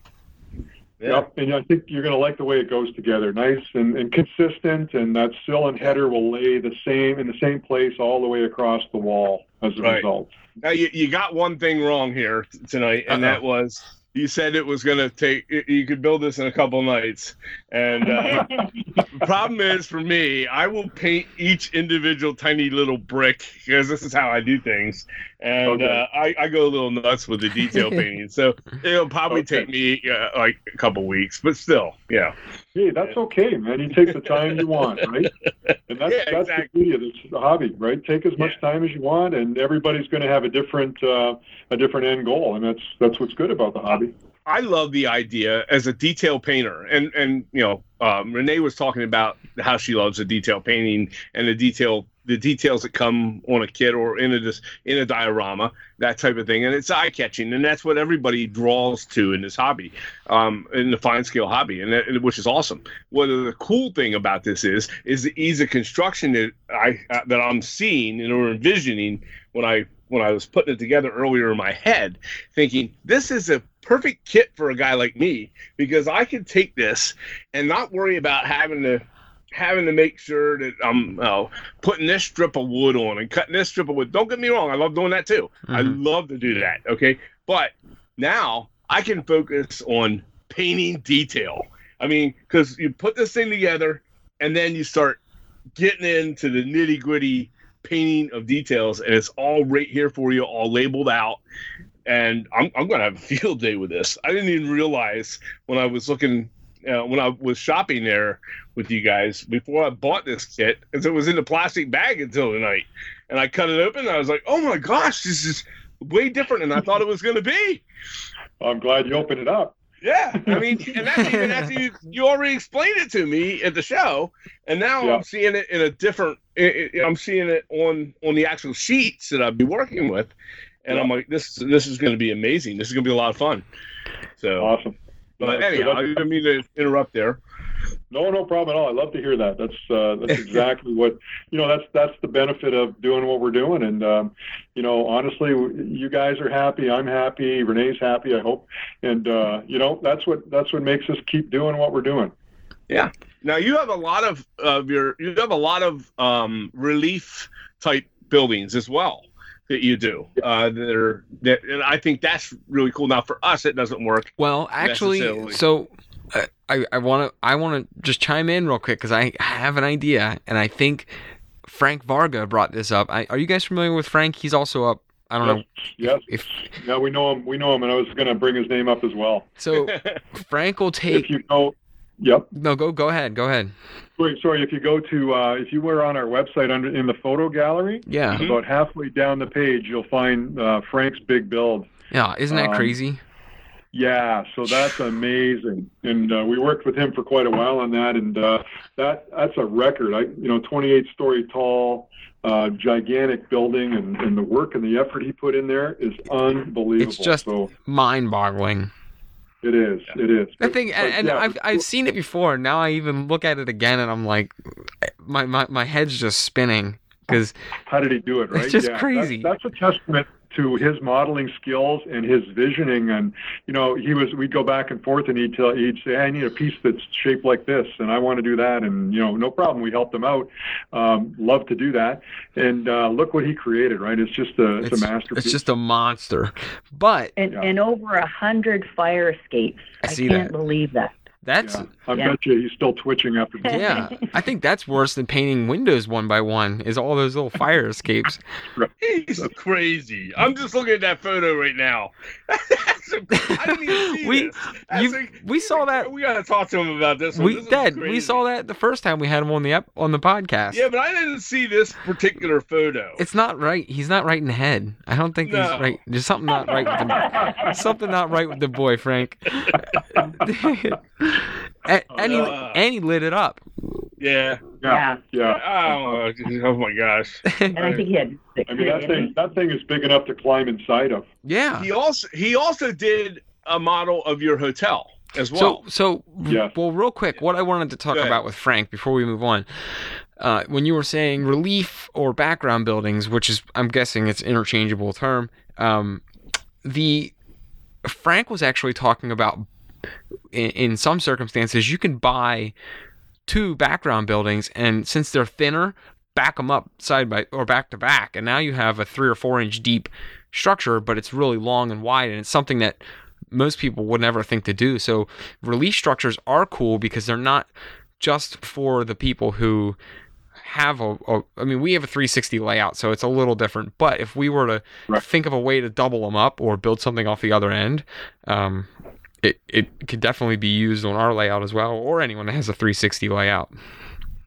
Yep, and I think you're going to like the way it goes together. Nice and, and consistent, and that sill and header will lay the same in the same place all the way across the wall as a Right. result. Now you, you got one thing wrong here tonight, and that was you said it was going to take. You could build this in a couple nights, and uh, the problem is for me, I will paint each individual tiny little brick because this is how I do things, and Okay. uh, I, I go a little nuts with the detail painting. So it'll probably Okay. take me uh, like a couple weeks, but still, yeah. Hey, that's okay, man. You take the time you want, right? And that's Yeah, that's exactly. the beauty of this hobby, right? Take as much time as you want, and everybody's going to have a different uh, a different end goal, and that's that's what's good about the hobby. I love the idea as a detail painter, and and you know, um, Renee was talking about how she loves the detail painting and the detail the details that come on a kit or in a in a diorama, that type of thing, and it's eye catching, and that's what everybody draws to in this hobby, um, in the fine scale hobby, and that, which is awesome. What the cool thing about this is is the ease of construction that I uh, that I'm seeing and or envisioning when I when I was putting it together earlier in my head, thinking this is a perfect kit for a guy like me because I can take this and not worry about having to having to make sure that I'm uh, putting this strip of wood on and cutting this strip of wood. Don't get me wrong, I love doing that too. I Mhm. love to do that. Okay, but now I can focus on painting detail. I mean, because you put this thing together and then you start getting into the nitty gritty painting of details, and it's all right here for you, all labeled out. And I'm, I'm going to have a field day with this. I didn't even realize when I was looking, uh, when I was shopping there with you guys before I bought this kit, as it was in the plastic bag until tonight. And I cut it open, and I was like, oh my gosh, this is way different than I thought it was going to be. I'm glad you opened it up. Yeah, I mean, and that's even after you, you already explained it to me at the show, and now Yeah. I'm seeing it in a different. i i I'm seeing it on on the actual sheets that I'd be working with, and I'm like, this this is going to be amazing. This is going to be a lot of fun. So, Awesome. But anyhow, I didn't mean to interrupt there. No, no problem at all. I love to hear that. That's uh, that's exactly what you know. That's that's the benefit of doing what we're doing. And um, you know, honestly, you guys are happy. I'm happy. Renee's happy. I hope. And uh, you know, that's what that's what makes us keep doing what we're doing. Yeah. Now you have a lot of of your you have a lot of um, relief type buildings as well that you do. Uh, that are that, and I think that's really cool. Now for us, it doesn't work. Well, actually, so uh, I I want to I want to just chime in real quick because I have an idea, and I think Frank Varga brought this up. I, are you guys familiar with Frank? He's also up. I don't know Yes. if Yeah, we know him. We know him, and I was going to bring his name up as well. so. Frank will take If you go, yep. no. Go go ahead. Go ahead. Sorry, sorry. If you go to, uh, if you were on our website under in the photo gallery, Yeah, Mhm. about halfway down the page, you'll find uh, Frank's big build. yeah. Isn't that Um, crazy? Yeah, so that's amazing, and uh, we worked with him for quite a while on that, and uh, that that's a record. I, you know, 28 story tall, uh, gigantic building, and, and the work and the effort he put in there is unbelievable. It's just- so Mind-boggling. It is, it is. The thing, But, and, and yeah, I've I've seen it before. Now I even look at it again, and I'm like, my my, my head's just spinning because how did he do it? Right? It's just yeah, crazy. That's, that's a testament to his modeling skills and his visioning. And you know, he was we'd go back and forth, and he'd tell he'd say, "I need a piece that's shaped like this, and I want to do that." And you know, no problem. We helped him out. Um, love to do that. And uh, look what he created. Right? It's just a it's, it's, a masterpiece. it's just a monster. But And, Yeah. and over a hundred fire escapes. I see can't that. believe that. That's yeah, I yeah. bet you he's still twitching after. doing yeah. I think that's worse than painting windows one by one. Is all those little fire escapes. He's crazy. I'm just looking at that photo right now. That's a- I didn't even see We- this. You- a- we saw that- We gotta talk to him about this. One. We This did. We saw that the first time we had him on the on the podcast. Yeah, but I didn't see this particular photo. It's not right. He's not right in the head. I don't think No. he's right. There's something not right with the something not right with the boy, Frank. and, and he Uh. and he lit it up. Yeah. Yeah, yeah. Oh, oh my gosh. And I think he had. I mean, that thing that thing is big enough to climb inside of. yeah. He also he also did a model of your hotel as well. So, so Yes. well, real quick, what I wanted to talk about with Frank before we move on, uh, when you were saying relief or background buildings, which is I'm guessing it's interchangeable term, um, the Frank was actually talking about in, in some circumstances you can buy two background buildings, and since they're thinner, back them up side by or back to back, and now you have a three or four inch deep structure, but it's really long and wide, and it's something that most people would never think to do. So relief structures are cool because they're not just for the people who have a, a I mean we have a 360 layout so it's a little different but if we were to Right. think of a way to double them up or build something off the other end um it, it could definitely be used on our layout as well or anyone that has a 360 layout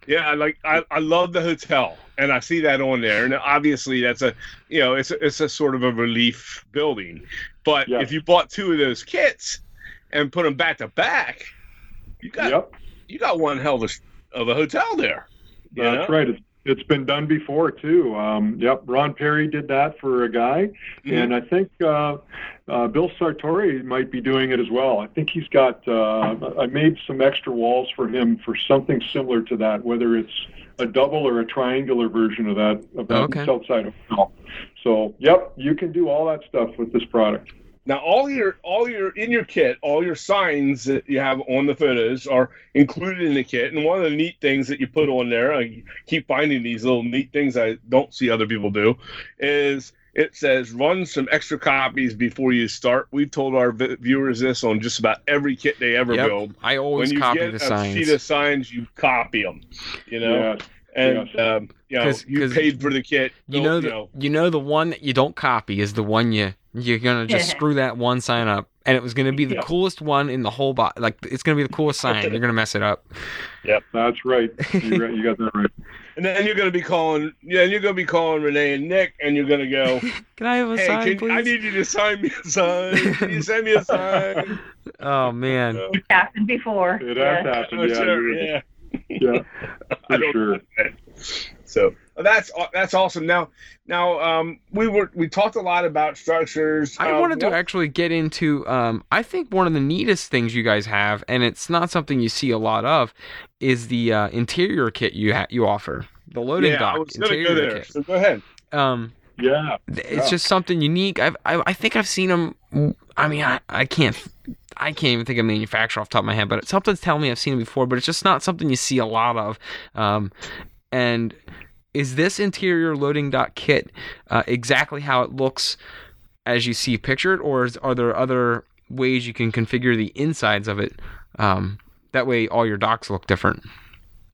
Yeah, I like I, I love the hotel, and I see that on there, and obviously that's a you know it's a, it's a sort of a relief building, but Yeah. if you bought two of those kits and put them back to back, you got Yep, you got one hell of a, of a hotel there. you that's know? right. It's, it's been done before too. Um, yep, Ron Perry did that for a guy, Mhm. and I think uh, uh, Bill Sartori might be doing it as well. I think he's got. Uh, I made some extra walls for him for something similar to that, whether it's a double or a triangular version of that outside of that Okay. Hotel. So, yep, you can do all that stuff with this product. Now all your all your in your kit, all your signs that you have on the photos are included in the kit. And one of the neat things that you put on there, I keep finding these little neat things I don't see other people do, is it says run some extra copies before you start. We've told our vi- viewers this on just about every kit they ever Yep. build. I always when you copy get the a signs sheet of signs, you copy them. You know, Yeah, and yes. um, you know 'Cause- you 'cause paid for the kit. you Don't- know you know the one that you don't copy is the one you you're gonna just screw that one sign up and it was gonna be the Yeah. coolest one in the whole box like it's gonna be the coolest sign you're gonna mess it up Yep, that's right. You, right. you got that right. And then you're going to be calling, yeah, and you're going to be calling Renee and Nick, and you're going to go, can i have a "Hey, sign can, I need you to sign me a sign. Can you send me a sign?" oh man It's happened before. It Yeah. has happened. yeah, sure, yeah. yeah, for sure. So that's that's awesome. Now, now um, we were we talked a lot about structures. I Uh, wanted to what- actually get into. Um, I think one of the neatest things you guys have, and it's not something you see a lot of, is the uh, interior kit you ha- you offer, the loading yeah, I dock was going to interior go there. kit. So go ahead. Um, Yeah, it's Yeah. just something unique. I've, I I think I've seen them. I mean, I, I can't. I can't even think of a manufacturer off the top of my head, but something's telling me I've seen it before. But it's just not something you see a lot of. Um, and is this interior loading dock kit uh, exactly how it looks as you see pictured, or is, are there other ways you can configure the insides of it? Um, that way, all your docks look different.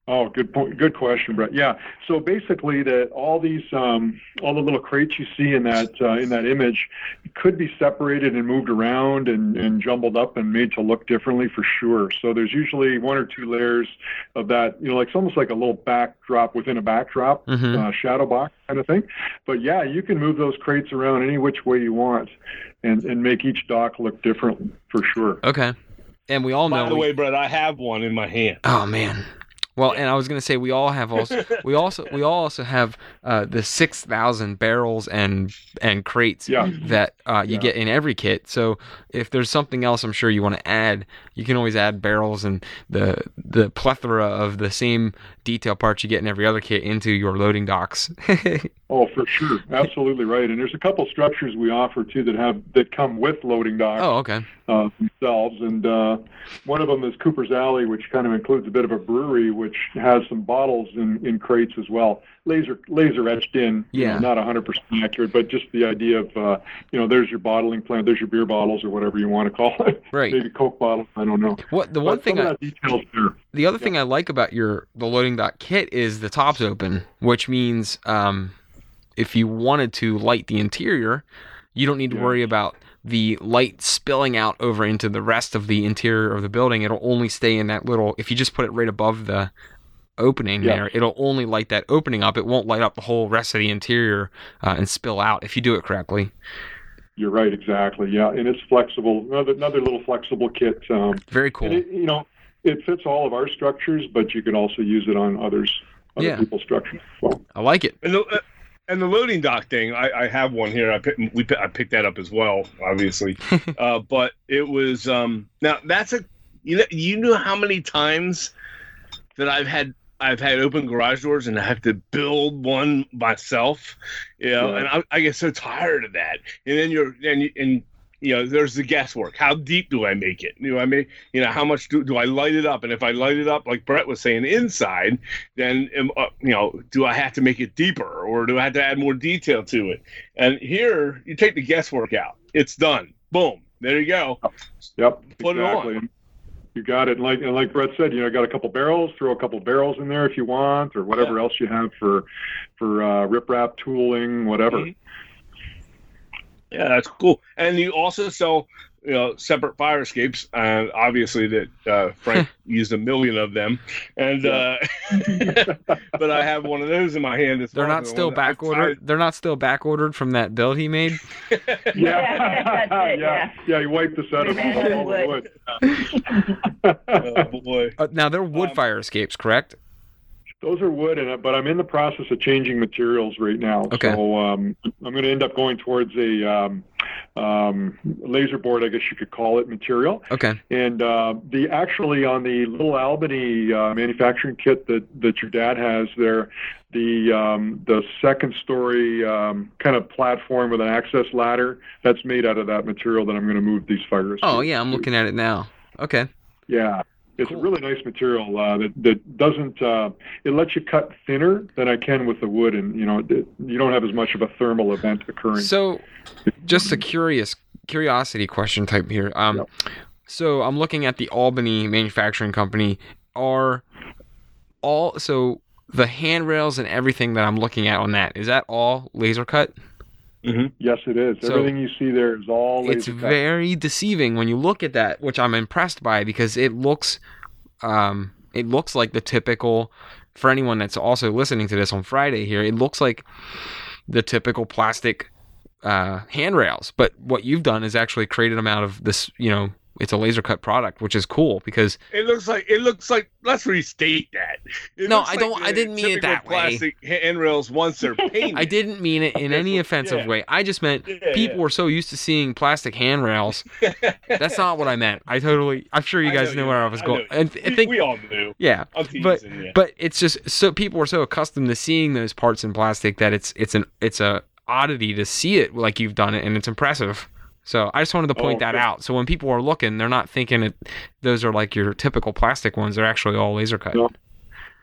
Oh, good point. Good question, Brett. Yeah. So basically, that all these, um, all the little crates you see in that uh, in that image, could be separated and moved around and, and jumbled up and made to look differently for sure. So there's usually one or two layers of that. You know, like it's almost like a little backdrop within a backdrop, Mhm. uh, shadow box kind of thing. But yeah, you can move those crates around any which way you want, and and make each dock look different for sure. Okay. And we all know. By the we- way, Brett, I have one in my hand. Oh man. Well, and I was gonna say we all have also we also we all also have uh, the six thousand barrels and and crates Yeah. that uh, you Yeah. get in every kit. So if there's something else, I'm sure you want to add, you can always add barrels and the the plethora of the same detail parts you get in every other kit into your loading docks. Oh, for sure, absolutely right. And there's a couple structures we offer too that have that come with loading docks oh, okay. uh, themselves. And uh, one of them is Cooper's Alley, which kind of includes a bit of a brewery, which has some bottles in, in crates as well, laser laser etched in. you Yeah. know, not 100% accurate, but just the idea of uh, you know, there's your bottling plant, there's your beer bottles or whatever you want to call it. Right. Maybe Coke bottles, I don't know. What the one But thing I, of that details there. the other thing I like about your the loading dock kit is the top's open, which means um, if you wanted to light the interior, you don't need to Yeah. worry about the light spilling out over into the rest of the interior of the building. It'll only stay in that little. If you just put it right above the opening Yeah. there, it'll only light that opening up. It won't light up the whole rest of the interior uh, and spill out if you do it correctly. You're right, exactly. Yeah, and it's flexible. Another another little flexible kit. Um, Very cool. And it, you know, it fits all of our structures, but you can also use it on others, other Yeah. people's structures well. I like it. And the, uh, and the loading dock thing, I, I have one here. I picked, we I picked that up as well, obviously. uh, but it was um, now that's a you know you know how many times that I've had I've had open garage doors and I have to build one myself, you know, Yeah. and I, I get so tired of that. And then you're and you- and you know there's the guesswork. How deep do I make it? Do I mean, you know how much do, do I light it up? And if I light it up like Brett was saying inside, then um, uh, you know do I have to make it deeper or do I have to add more detail to it? And here you take the guesswork out. It's done. Boom. There you go. Yep, Put it on. exactly. You got it. And like and like Brett said, you know, I got a couple barrels. Throw a couple barrels in there if you want, or whatever else you have for for uh, riprap tooling, whatever. Mhm. Yeah, that's cool. And you also sell, you know, separate fire escapes. And obviously, that uh, Frank used a million of them. And uh, but I have one of those in my hand. It's They're not of the still ones back ordered. They're not still back ordered from that build he made. Yeah, That's it, yeah, yeah. yeah. You wipe the set of Put 'em all the wood. wood. Oh boy. Uh, now they're wood Um, fire escapes, correct? Those are wood, and but I'm in the process of changing materials right now. Okay. So um, I'm going to end up going towards a um, um, laser board, I guess you could call it, material. Okay. And uh, the actually on the little Albany uh, manufacturing kit that, that your dad has there, the um, the second story um, kind of platform with an access ladder that's made out of that material that I'm going to move these fire Oh escapes yeah, I'm to. looking at it now. Okay. Yeah. It's Cool. a really nice material uh, that that doesn't uh, it lets you cut thinner than I can with the wood, and you know it, you don't have as much of a thermal event occurring. So, just a curious curiosity question type here. Um, Yep. so I'm looking at the Albany Manufacturing Company. Are all so the handrails and everything that I'm looking at on that is that all laser cut? Yes, it is. So- Everything you see there is all it's very deceiving when you look at that, which I'm impressed by because it looks, um, it looks like the typical. For anyone that's also listening to this on Friday here, it looks like the typical plastic uh, handrails. But what you've done is actually created them out of this. You know, it's a laser cut product, which is cool because It looks like it looks like. Let's restate that. It No, I don't- I didn't mean it typical that way. Plastic handrails once they're painted. I didn't mean it in any offensive Yeah. way. I just meant Yeah, people yeah. were so used to seeing plastic handrails. That's not what I meant. I totally. I'm sure you I guys know knew you where I was going. know. And I we, think we all knew. yeah. Teasing, but yeah. but it's just so people are so accustomed to seeing those parts in plastic that it's it's an it's a oddity to see it like you've done it and it's impressive. So I just wanted to point Oh, that good. out. So when people are looking, they're not thinking it those are like your typical plastic ones. They're actually all laser cut. No.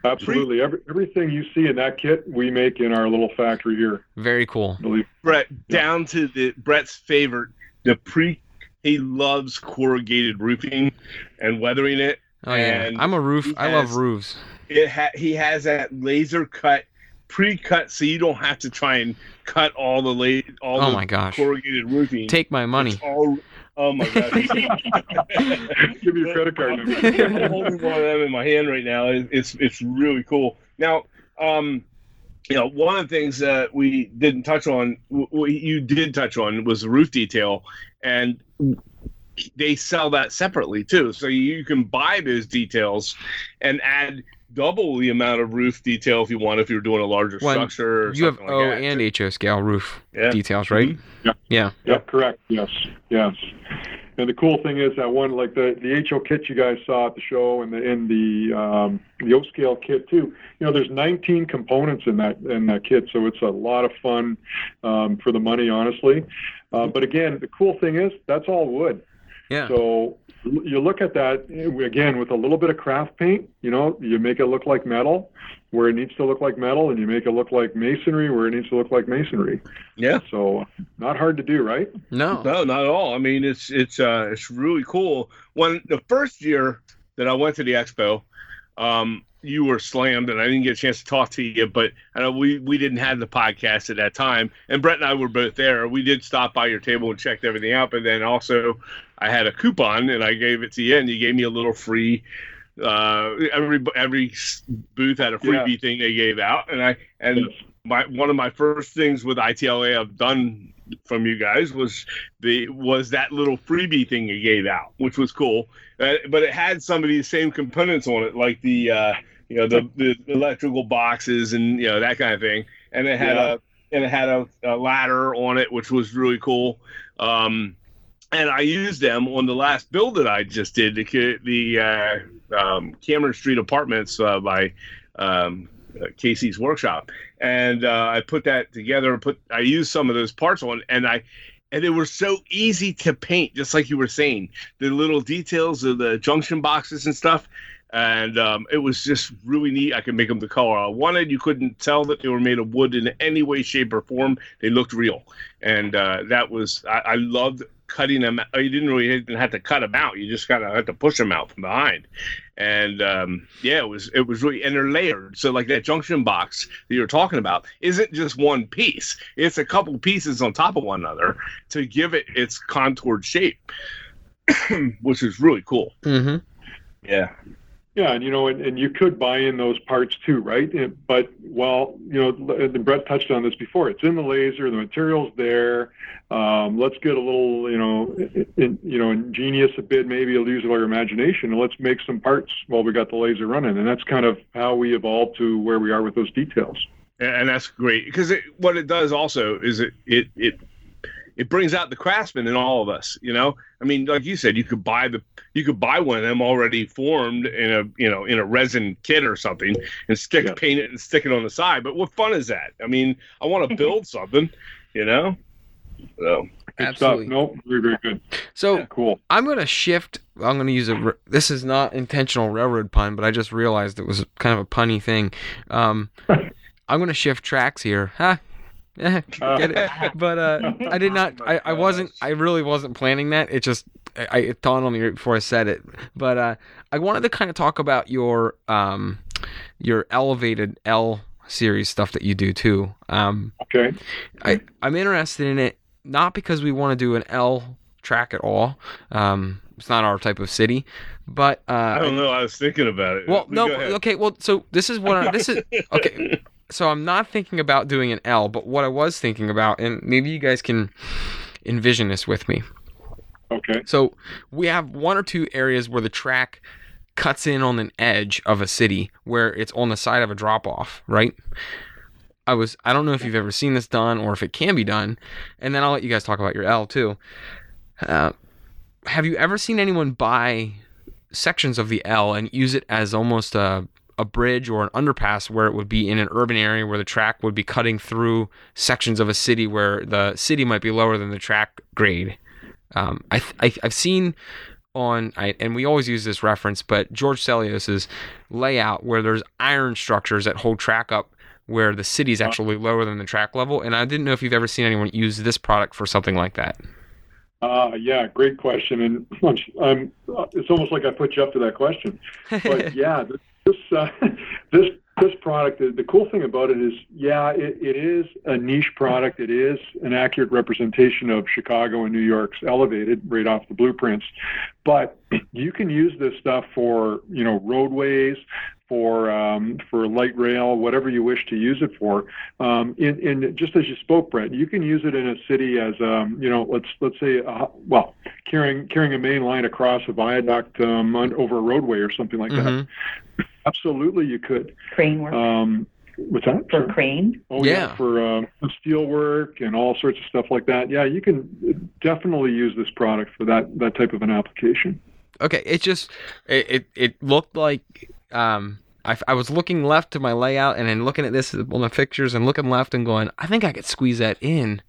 Absolutely. Every, everything you see in that kit, we make in our little factory here. Very cool. Believe. Brett down to the Brett's favorite, the pre. He loves corrugated roofing and weathering it. Oh yeah. And I'm a roof. he I love roofs. It ha- he has that laser cut, pre-cut, so you don't have to try and cut all the la- all Oh the my gosh. corrugated roofing. Take my money. All, oh my god! Give me your credit card number. I'm holding one of them in my hand right now. It- It's it's really cool. Now, um, you know, one of the things that we didn't touch on, w- w- you did touch on, was the roof detail, and they sell that separately too. So you can buy those details and add double the amount of roof detail if you want, if you're doing a larger When structure. Or You have something O like that. and HO scale roof Yeah. Mm-hmm. details, right? Yeah. Yeah. Yep, correct. Yes, yes. And the cool thing is that one, like the the HO kit you guys saw at the show, and the in the um, the O scale kit too. You know, there's 19 components in that in that kit, so it's a lot of fun um, for the money, honestly. Uh, but again, the cool thing is that's all wood. Yeah. So you look at that again with a little bit of craft paint. You know, you make it look like metal where it needs to look like metal, and you make it look like masonry where it needs to look like masonry. Yeah. So not hard to do, right? No. No, not at all. I mean, it's it's uh, it's really cool. When the first year that I went to the expo, um, you were slammed, and I didn't get a chance to talk to you. But I know we we didn't have the podcast at that time, and Brett and I were both there. We did stop by your table and checked everything out, but then also I had a coupon, and I gave it to you, and you gave me a little free. Uh, every every booth had a freebie Yeah. thing they gave out, and I and my one of my first things with ITLA I've done from you guys was the was that little freebie thing you gave out, which was cool. Uh, but it had some of these same components on it, like the uh, you know the, the electrical boxes and you know that kind of thing. And it had Yeah. a and it had a, a ladder on it, which was really cool. Um, and I used them on the last build that I just did, the the uh, um, Cameron Street Apartments uh, by um, Casey's Workshop, and uh, I put that together. Put I used some of those parts on, and I and they were so easy to paint, just like you were saying, the little details of the junction boxes and stuff. And um, it was just really neat. I could make them the color I wanted. You couldn't tell that they were made of wood in any way, shape, or form. They looked real, and uh, that was I, I loved cutting them. Or you didn't really even have to cut them out. You just kind of had to push them out from behind. And um, yeah, it was it was really and they're layered. So like that junction box that you're talking about isn't just one piece. It's a couple pieces on top of one another to give it its contoured shape, which is really cool. Mm-hmm. Yeah. Yeah, and you know, and, and you could buy in those parts too, right? But well, you know, and Brett touched on this before. It's in the laser. The material's there. Um, let's get a little, you know, in, you know, ingenious a bit. Maybe use a little imagination, and let's make some parts while we got the laser running. And that's kind of how we evolved to where we are with those details. And that's great because it, what it does also is it it it it brings out the craftsman in all of us. You know, I mean, like you said, you could buy the you could buy one of them already formed in a you know in a resin kit or something and stick yeah. paint it and stick it on the side. But what fun is that? I mean, I want to build something. You know, so. Good Absolutely. Stuff. Nope. Very, very good. So yeah, cool. I'm going to shift. I'm going to use a. This is not intentional railroad pun, but I just realized it was kind of a punny thing. Um, I'm going to shift tracks here. Huh? get it. But uh, I did not. I, I wasn't. I really wasn't planning that. It just. I it dawned on me right before I said it. But uh, I wanted to kind of talk about your um, your elevated L series stuff that you do too. Um, okay. I I'm interested in it not because we want to do an L track at all. Um, it's not our type of city, but uh, I don't know. I was thinking about it. Well, no, okay. Well, so this is what I, this is. Okay, so I'm not thinking about doing an L, but what I was thinking about, and maybe you guys can envision this with me. Okay. So we have one or two areas where the track cuts in on an edge of a city where it's on the side of a drop off, right? I was I don't know if you've ever seen this done or if it can be done, and then I'll let you guys talk about your L too. Uh, have you ever seen anyone buy sections of the L and use it as almost a a bridge or an underpass where it would be in an urban area where the track would be cutting through sections of a city where the city might be lower than the track grade. Um, I, I have seen on I, and we always use this reference, but George Sellios's layout where there's iron structures that hold track up where the city is actually lower than the track level. And I didn't know if you've ever seen anyone use this product for something like that. Uh, yeah, great question, and um, it's almost like I put you up to that question. But yeah, this uh, this this product, the, the, cool thing about it is, yeah, it, it is a niche product. It is an accurate representation of Chicago and New York's elevated right off the blueprints. But you can use this stuff for, you know, roadways, for um, for light rail, whatever you wish to use it for. Um, in, in just as you spoke, Brett, you can use it in a city as um, you know, let's let's say, uh, well, carrying carrying a main line across a viaduct um, on, over a roadway or something like mm-hmm. that. Absolutely, you could. Crane work. Um, what's that? For crane? Oh yeah, yeah for uh, steel work and all sorts of stuff like that. Yeah, you can definitely use this product for that that type of an application. Okay, it just it it, it looked like um I, I was looking left to my layout and then looking at this on the pictures and looking left and going, I think I could squeeze that in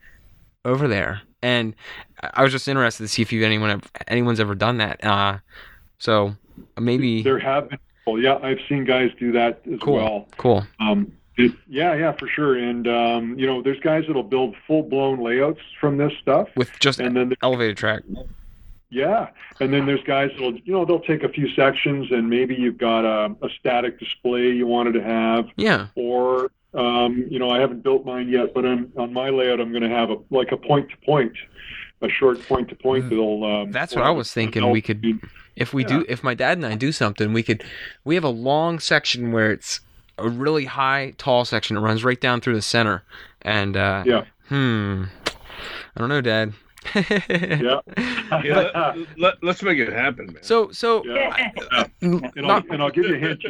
over there. And I was just interested to see if you anyone anyone's ever done that. Uh, so maybe there have been well, yeah, I've seen guys do that as cool. well. Cool. Um, it, yeah, yeah, for sure. And um, you know, there's guys that'll build full blown layouts from this stuff with just and then elevated track. Yeah, and then there's guys that'll you know they'll take a few sections and maybe you've got a, a static display you wanted to have. Yeah. Or um, you know I haven't built mine yet, but I'm, on my layout I'm going to have a like a point to point, a short point to point mm. that'll. Um, That's what I was thinking. We could if we yeah. do if my dad and I do something, we could we have a long section where it's a really high tall section It runs right down through the center. And uh yeah. hmm. I don't know, Dad. Yeah. yeah let, us make it happen, man. So so yeah. Uh, and, I'll, and I'll give you a hint.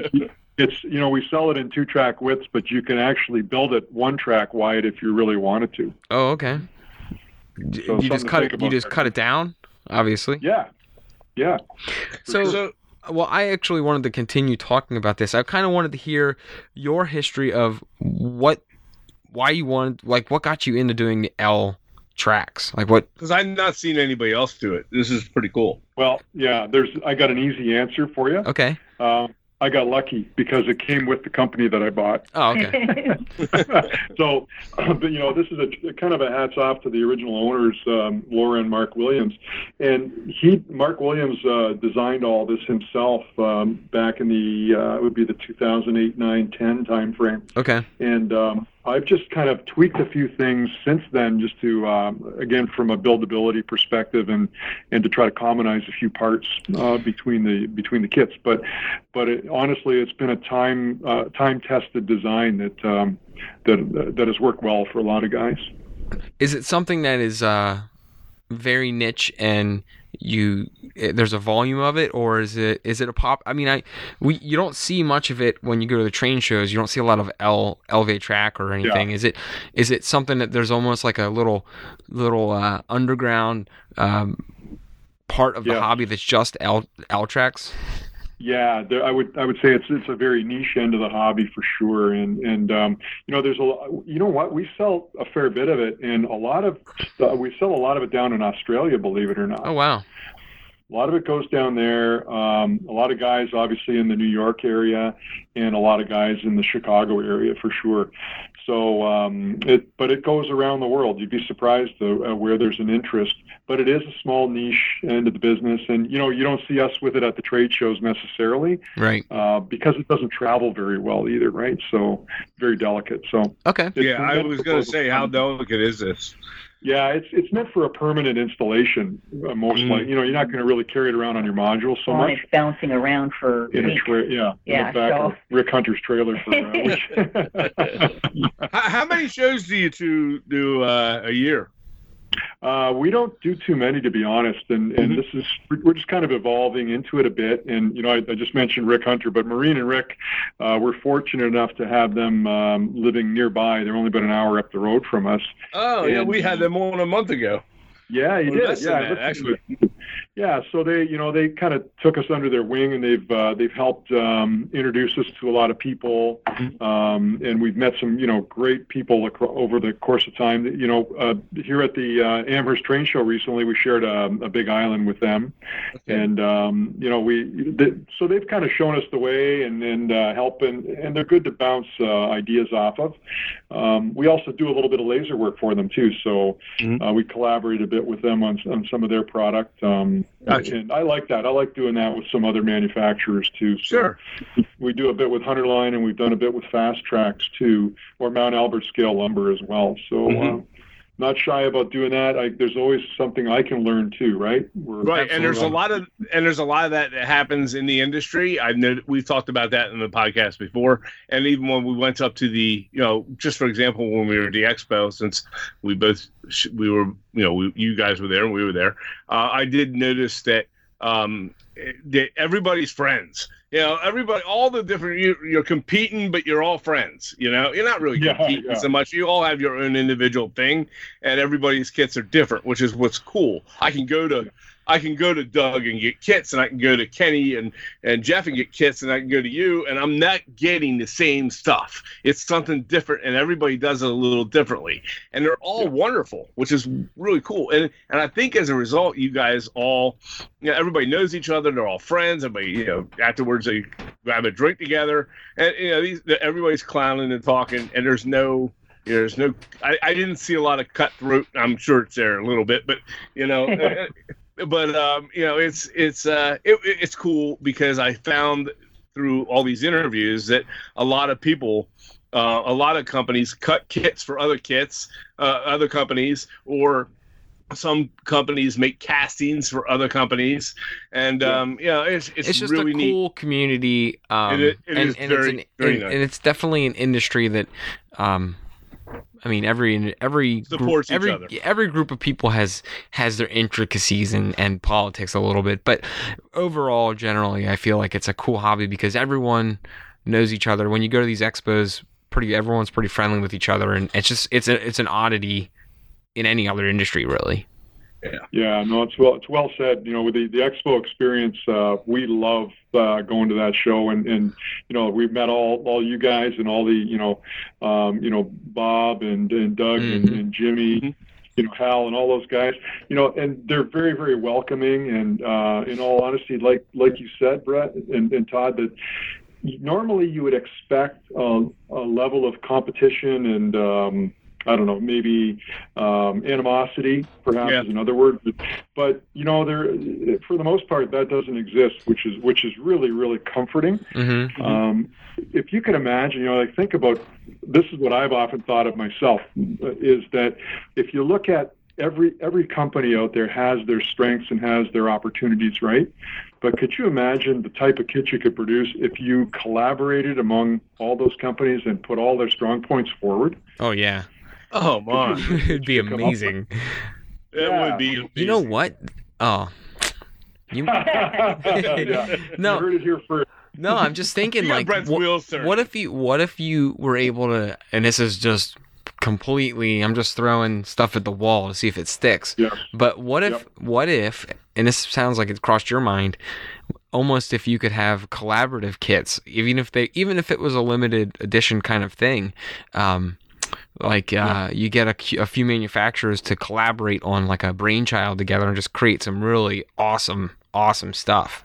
It's you know we sell it in two track widths, but you can actually build it one track wide if you really wanted to. Oh, okay. So you just cut it. You just there. cut it down, obviously. Yeah, yeah. So, so, well, I actually wanted to continue talking about this. I kind of wanted to hear your history of what, why you wanted, like, what got you into doing the L tracks? Like, what? Because I've not seen anybody else do it. This is pretty cool. Well, yeah. There's, I got an easy answer for you. Okay. Um, I got lucky because it came with the company that I bought. Oh, okay. so, but you know, this is a, a, kind of a hats off to the original owners, um, Laura and Mark Williams, and he, Mark Williams, uh, designed all this himself um, back in the uh, it would be the 2008, 9, 10 time frame. Okay. And um, I've just kind of tweaked a few things since then, just to um, again from a buildability perspective, and and to try to commonize a few parts uh, between the between the kits. But but it, honestly, it's been a time uh, time tested design that um, that that has worked well for a lot of guys. Is it something that is uh, very niche and you eh, there's a volume of it or is it is it a pop i mean i we you don't see much of it when you go to the train shows you don't see a lot of l elevate track or anything Yeah. is it is it something that there's almost like a little little uh, underground um, part of the Yeah. hobby that's just l l tracks Yeah, there, I would I would say it's it's a very niche end of the hobby for sure, and and um, you know there's a you know what we sell a fair bit of it, and a lot of we sell a lot of it down in Australia, believe it or not. oh wow A lot of it goes down there. Um, a lot of guys, obviously, in the New York area, and a lot of guys in the Chicago area for sure. So, um, it, but it goes around the world. You'd be surprised uh, where there's an interest. But it is a small niche end of the business, and you know you don't see us with it at the trade shows necessarily right uh, because it doesn't travel very well either, right? So, very delicate. So, okay yeah, I was going to say, how fun- delicate is this? yeah, it's it's meant for a permanent installation. Uh, most Mm. like you know, you're not going to really carry it around on your module so Well, much. it's bouncing around for In a weeks. tra- yeah, Yeah, in the back so- of Rick Hunter's trailer for uh, which, How, how many shows do you two do uh, a year? Uh, we don't do too many to be honest, and and Mhm. this is we're just kind of evolving into it a bit. And you know, I, I just mentioned Rick Hunter, but Maureen and Rick, uh, we're fortunate enough to have them um, living nearby. They're only about an hour up the road from us. Oh, yeah, we had them on a month ago. Yeah, you Or did. Yeah, that, actually. Yeah, so they, you know, they kind of took us under their wing, and they've uh, they've helped um, introduce us to a lot of people, Mm-hmm. um, and we've met some, you know, great people acro- over the course of time. You know, uh, here at the uh, Amherst Train Show recently, we shared a, a big island with them, and um, you know, we th- so they've kind of shown us the way and and uh, helping, and they're good to bounce uh, ideas off of. Um, we also do a little bit of laser work for them too, so Mhm. uh, we collaborate a bit with them on, on some of their product. Um, Gotcha. And I like that. I like doing that with some other manufacturers too. So Sure. We do a bit with Hunterline, and we've done a bit with Fast Tracks too, or Mount Albert Scale Lumber as well. So. Mhm. Uh, not shy about doing that. I, there's always something I can learn too, right? We're, Right, and there's a lot of and there's a lot of that that happens in the industry. I know we've talked about that in the podcast before, and even when we went up to the, you know, just for example, when we were at the expo, since we both we were, you know, we, you guys were there and we were there, uh, I did notice that um, that everybody's friends. You know, everybody, all the different you, you're competing, but you're all friends. You know, you're not really Yeah, competing yeah. so much. You all have your own individual thing, and everybody's kits are different, which is what's cool. I can go to I can go to Doug and get kits, and I can go to Kenny and, and Jeff and get kits, and I can go to you, and I'm not getting the same stuff. It's something different, and everybody does it a little differently, and they're all wonderful, which is really cool. And and I think as a result, you guys all, you know, everybody knows each other. They're all friends. Everybody, you know, afterwards they grab a drink together, and you know, these everybody's clowning and talking, and there's no. There's no, I, I didn't see a lot of cutthroat. I'm sure it's there a little bit, but you know, but um, you know, it's it's uh, it, it's cool because I found through all these interviews that a lot of people, uh, a lot of companies cut kits for other kits, uh, other companies, or some companies make castings for other companies, and Yeah. um, you know, it's it's, it's just really a neat. cool community um, It it and, and very- it's an, and, nice. and it's definitely an industry that um I mean every every Supports each every other. every group of people has has their intricacies and, and politics a little bit but overall generally I feel like it's a cool hobby because everyone knows each other when you go to these expos pretty everyone's pretty friendly with each other and it's just it's a it's an oddity in any other industry really Yeah, no, it's well, it's well said. You know, with the, the expo experience, uh, we love uh, going to that show, and, and you know, we've met all all you guys and all the you know, um, you know, Bob and and Doug and, Mhm. and Jimmy. Mhm. You know Hal and all those guys, you know, and they're very, very welcoming. And uh, in all honesty, like like you said, Brett and, and Todd, that normally you would expect a, a level of competition and um, I don't know, maybe um, animosity, perhaps Yeah. is another word. But, you know, there for the most part that doesn't exist, which is which is really really comforting. Mm-hmm. Um, if you can imagine, you know, like think about this is what I've often thought of myself uh, is that if you look at every every company out there has their strengths and has their opportunities, right? But could you imagine the type of kit you could produce if you collaborated among all those companies and put all their strong points forward? Oh yeah, Oh man, it'd be Come up with- amazing. it Yeah. would be. Amazing. You know what? Oh, you. yeah. No. You heard it here first. No, I'm just thinking You like, Brett's wha- wheels what if you, what if you were able to, and this is just completely, I'm just throwing stuff at the wall to see if it sticks. Yeah. But what if, Yep. what if, and this sounds like it crossed your mind, almost if you could have collaborative kits, even if they, even if it was a limited edition kind of thing, um, like uh, you get a, a few manufacturers to collaborate on like a brainchild together and just create some really awesome, awesome stuff.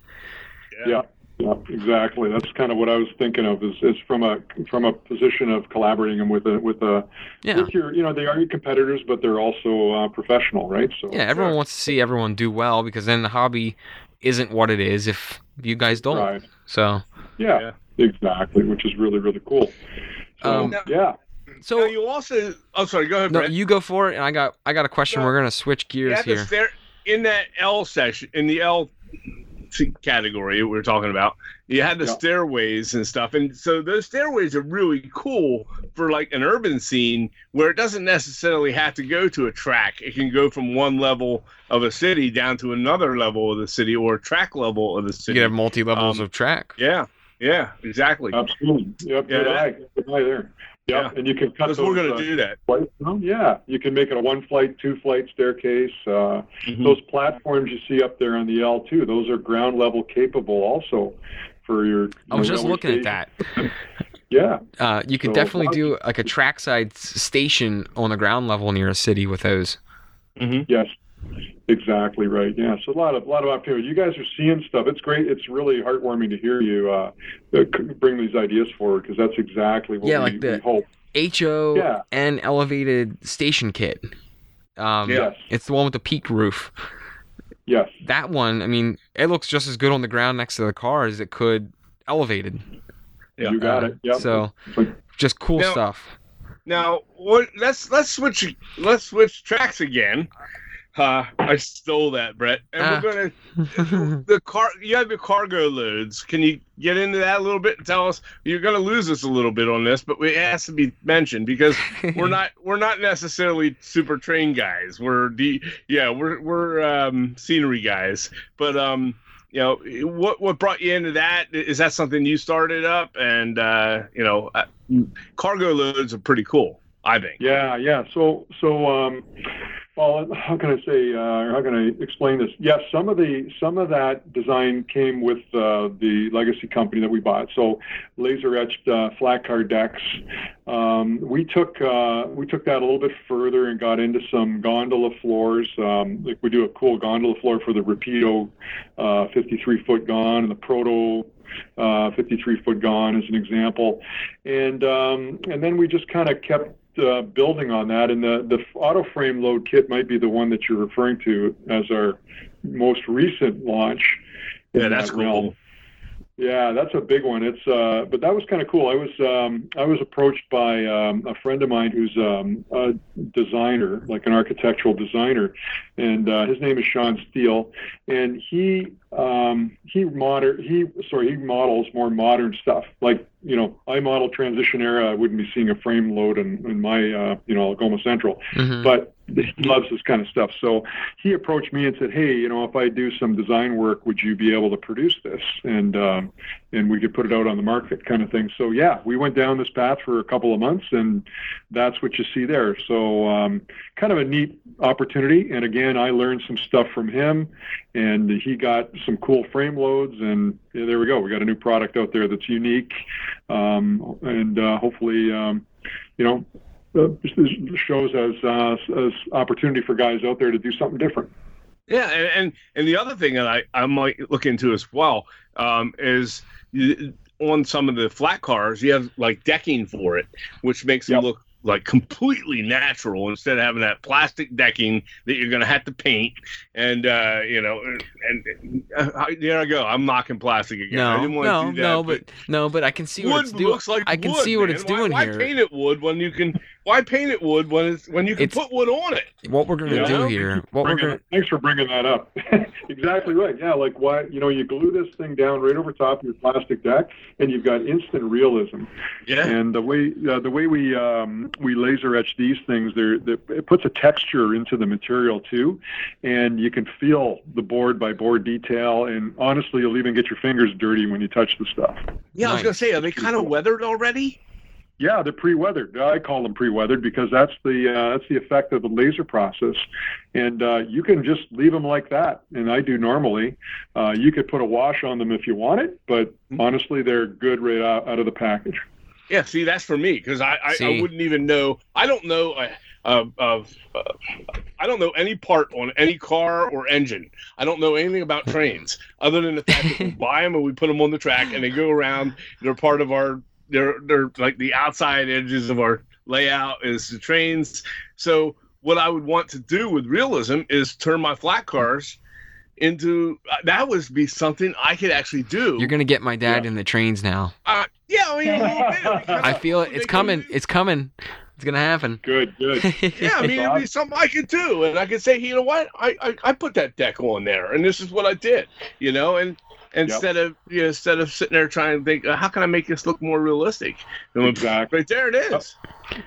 Yeah. Yeah, exactly. That's kind of what I was thinking of. Is, is from a from a position of collaborating them with a with a Yeah. with your you know they are your competitors, but they're also uh, professional, right? So Yeah, everyone wants to see everyone do well because then the hobby isn't what it is if you guys don't. right. So, Yeah, exactly, which is really really cool. So Um, yeah, so Now, you also. Oh, sorry. Go ahead, no, Brett. you go for it, and I got I got a question. No. We're gonna switch gears had here. stair in that L section in the L category we were talking about. You had the Yeah. stairways and stuff, and so those stairways are really cool for like an urban scene where it doesn't necessarily have to go to a track. It can go from one level of a city down to another level of the city or a track level of the city. can have multi levels Um, of track. yeah, yeah, exactly. absolutely. Yep, Yeah, good that- eye, good eye there. Yep, and you can cut Because those. we're going uh, to do that. flights. Oh, yeah, you can make it a one flight, two flight staircase. Uh, Mhm. Those platforms you see up there on the L two, those are ground level capable also for your. I was your just railway looking at that. Yeah, Uh, you could So- definitely do like a trackside s- station on the ground level near a city with those. Mhm. yes, exactly right. Yeah, so a lot of a lot of opportunity. You guys are seeing stuff. It's great. It's really heartwarming to hear you uh, uh, bring these ideas forward because that's exactly what Yeah, we, like the- we hope. HO Yeah. and elevated station kit. Um, Yeah. Yes, It's the one with the peak roof. yes, That one, I mean, it looks just as good on the ground next to the car as it could elevated. Yeah. you got Uh, it. Yep. So, just cool Now- stuff. Now, what? Let's let's switch let's switch tracks again. Uh, I stole that, Brett. And Ah. we're gonna the car. You have your cargo loads. Can you get into that a little bit and tell us? You're gonna lose us a little bit on this, but it has to be mentioned because we're not we're not necessarily super trained guys. We're the yeah we're we're um, scenery guys. But um, you know what what brought you into that? Is that something you started up? And uh, you know, uh, cargo loads are pretty cool. I think. Yeah, yeah. So, so, um, well, how can I say, uh, how can I explain this? Yes, some of the some of that design came with uh, the legacy company that we bought. So, laser etched uh, flat car decks. Um, we took uh, we took that a little bit further and got into some gondola floors. Um, like we do a cool gondola floor for the Rapido uh, 53 foot gon and the Proto uh, 53 foot gon as an example, and um, and then we just kind of kept uh, building on that. And the the auto frame load kit might be the one that you're referring to as our most recent launch. Yeah, that's that cool. Yeah, that's a big one. It's uh, but that was kind of cool. I was um, I was approached by um, a friend of mine who's um, a designer, like an architectural designer, and uh, his name is Sean Steele, and he um, he moder he sorry he models more modern stuff. Like you know, I model transition era. I wouldn't be seeing a frame load in, in my uh, you know Algoma Central, Mhm. but loves this kind of stuff. So he approached me and said, "Hey, you know, if I do some design work, would you be able to produce this and um, and we could put it out on the market, kind of thing." So yeah, we went down this path for a couple of months, and that's what you see there. So um, kind of a neat opportunity. And again, I learned some stuff from him, and he got some cool frame loads, and yeah, there we go. We got a new product out there that's unique, um, and uh, hopefully, um, you know, uh, shows as uh, as opportunity for guys out there to do something different. Yeah, and, and and the other thing that I I might look into as well um, is on some of the flat cars, you have like decking for it, which makes Yep. them look like completely natural instead of having that plastic decking that you're going to have to paint. And uh, you know, and, and uh, there I go. I'm knocking plastic again. I No, didn't want no, to do that, no, but no, but I can see what it's doing. like I can wood, see what man. it's Why- doing why, here. paint it wood when you can? Why paint it wood when it's when you can It's- put wood on it? What we're gonna Yeah. do here? What we're gonna Thanks for bringing that up. exactly right. Yeah, like why you know you glue this thing down right over top of your plastic deck, and you've got instant realism. Yeah. And the way uh, the way we um, we laser etch these things, there it puts a texture into the material too, and you can feel the board by board detail. And honestly, you'll even get your fingers dirty when you touch the stuff. Yeah, I was gonna say, are they kind of weathered already? Yeah, they're pre-weathered. I call them pre-weathered because that's the uh, that's the effect of the laser process, and uh, you can just leave them like that. And I do normally. Uh, you could put a wash on them if you want it, but honestly, they're good right out, out of the package. Yeah, see, that's for me because I, I, I wouldn't even know. I don't know uh, of of uh, I don't know any part on any car or engine. I don't know anything about trains other than the fact that we buy them and we put them on the track and they go around. They're part of our. They're they're like the outside edges of our layout is the trains. So what I would want to do with realism is turn my flat cars into uh, that would be something I could actually do. You're gonna get my dad Yeah. in the trains now. uh, yeah, I mean, a little bit. I feel it. It's coming. do- It's coming. It's gonna happen. Good, good. Yeah, I mean, it'd be something I could do, and I could say, you know what, I, I, I put that deck on there, and this is what I did, you know, and instead of you know, instead of sitting there trying to think, uh, how can I make this look more realistic? And when- Exactly. Right there it is.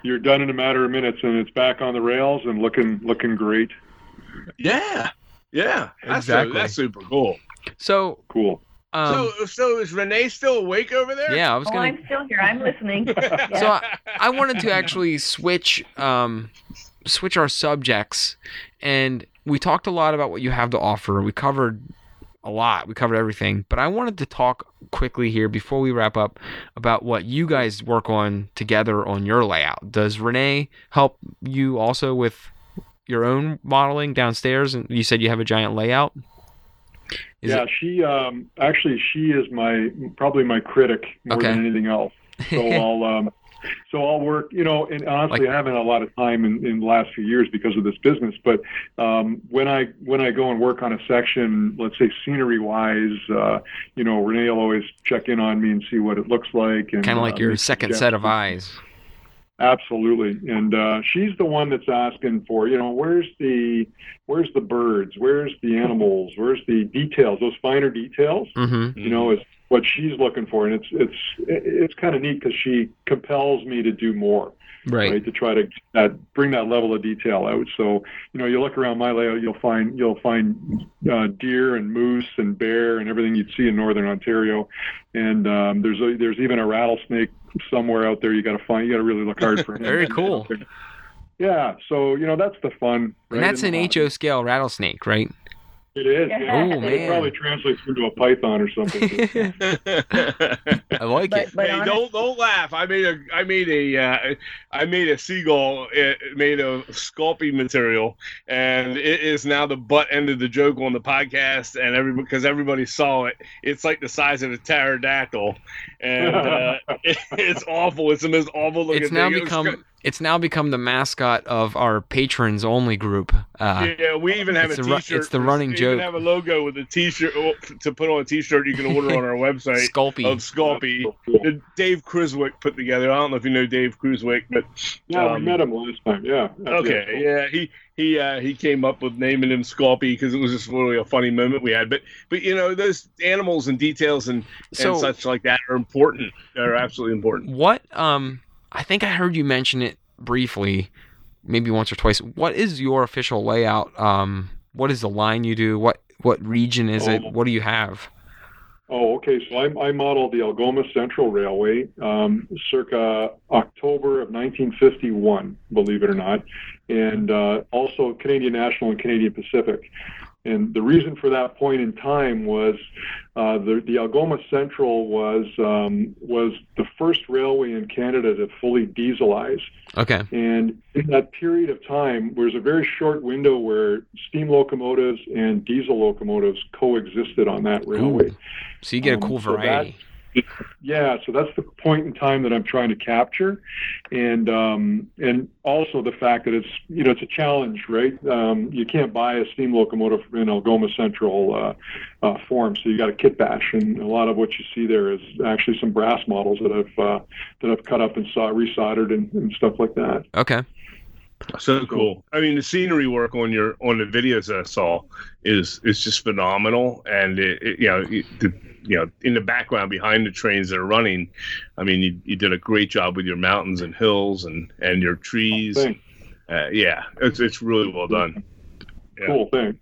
You're done in a matter of minutes, and it's back on the rails and looking looking great. Yeah, yeah, that's Exactly. that's super cool. So, Cool. um, so, so is Renee still awake over there? yeah, I was Oh, gonna. I'm still here. I'm listening. So I, I wanted to actually switch um, switch our subjects, and we talked a lot about what you have to offer. We covered a lot. We covered everything, but I wanted to talk quickly here before we wrap up about what you guys work on together on your layout. Does Renee help you also with your own modeling downstairs? And you said you have a giant layout. Is yeah, it- she um, actually she is my probably my critic more Okay. than anything else. So I'll um, so I'll work. You know, and honestly, Like- I haven't had a lot of time in, in the last few years because of this business. But um, when I when I go and work on a section, let's say scenery wise, uh, you know, Renee will always check in on me and see what it looks like. And kind of like uh, your second set of eyes. Absolutely, and uh, she's the one that's asking for, you know, where's the, where's the birds, where's the animals, where's the details, those finer details, Mm-hmm. you know, is what she's looking for, and it's it's it's kind of neat because she compels me to do more, Right. right, to try to uh, bring that level of detail out. So, you know, you look around my layout, you'll find you'll find uh, deer and moose and bear and everything you'd see in northern Ontario, and um, there's a, there's even a rattlesnake somewhere out there. You got to find. You got to really look hard for him. Very cool. Yeah, so you know that's the fun. And that's an. HO scale rattlesnake, right? It is. Yeah. Yeah. Oh, It man. probably translates into a python or something. I like But, it. but hey, honest- don't don't laugh. I made a I made a uh, I made a seagull uh, made of Sculpey material, and it is now the butt end of the joke on the podcast, and every because everybody saw it. It's like the size of a pterodactyl, and uh, it, it's awful. It's the most awful looking. It's now thing. It become it's now become the mascot of our patrons only group. Uh, Yeah, we even have It's a the ru- T-shirt. it's the running we joke. even have a logo with a T-shirt to put on a T-shirt you can order on our website Sculpey. of Sculpey. So that Dave Criswick put together. I don't know if you know Dave Criswick, but Yeah, we Um, met him last time. Yeah. okay, yeah, he he uh, he came up with naming him Sculpey because it was just really a funny moment we had. But but you know those animals and details and, so and such like that are important. They're absolutely important. what? Um, I think I heard you mention it briefly, maybe once or twice. What is your official layout? Um, what is the line you do? What what region is it? Oh. What do you have? Oh, okay. So I, I modeled the Algoma Central Railway um, circa October of 1951, believe it or not, and uh, also Canadian National and Canadian Pacific. And the reason for that point in time was uh, the, the Algoma Central was um, was the first railway in Canada to fully dieselize. Okay. And in that period of time, there was a very short window where steam locomotives and diesel locomotives coexisted on that railway. So you get a Um, cool so that- yeah, so that's the point in time that I'm trying to capture, and um, and also the fact that it's you know it's a challenge, right? Um, you can't buy a steam locomotive in Algoma Central uh, uh, form, so you got a kit bash, and a lot of what you see there is actually some brass models that I've uh, that I've cut up and saw resoldered and, and stuff like that. Okay. So cool. I mean, the scenery work on your on the videos that I saw is is just phenomenal, and it, it, you know it, the you know in the background behind the trains that are running, I mean, you, you did a great job with your mountains and hills and and your trees. Thanks. Uh, yeah, it's it's really well done. Yeah. Cool thing.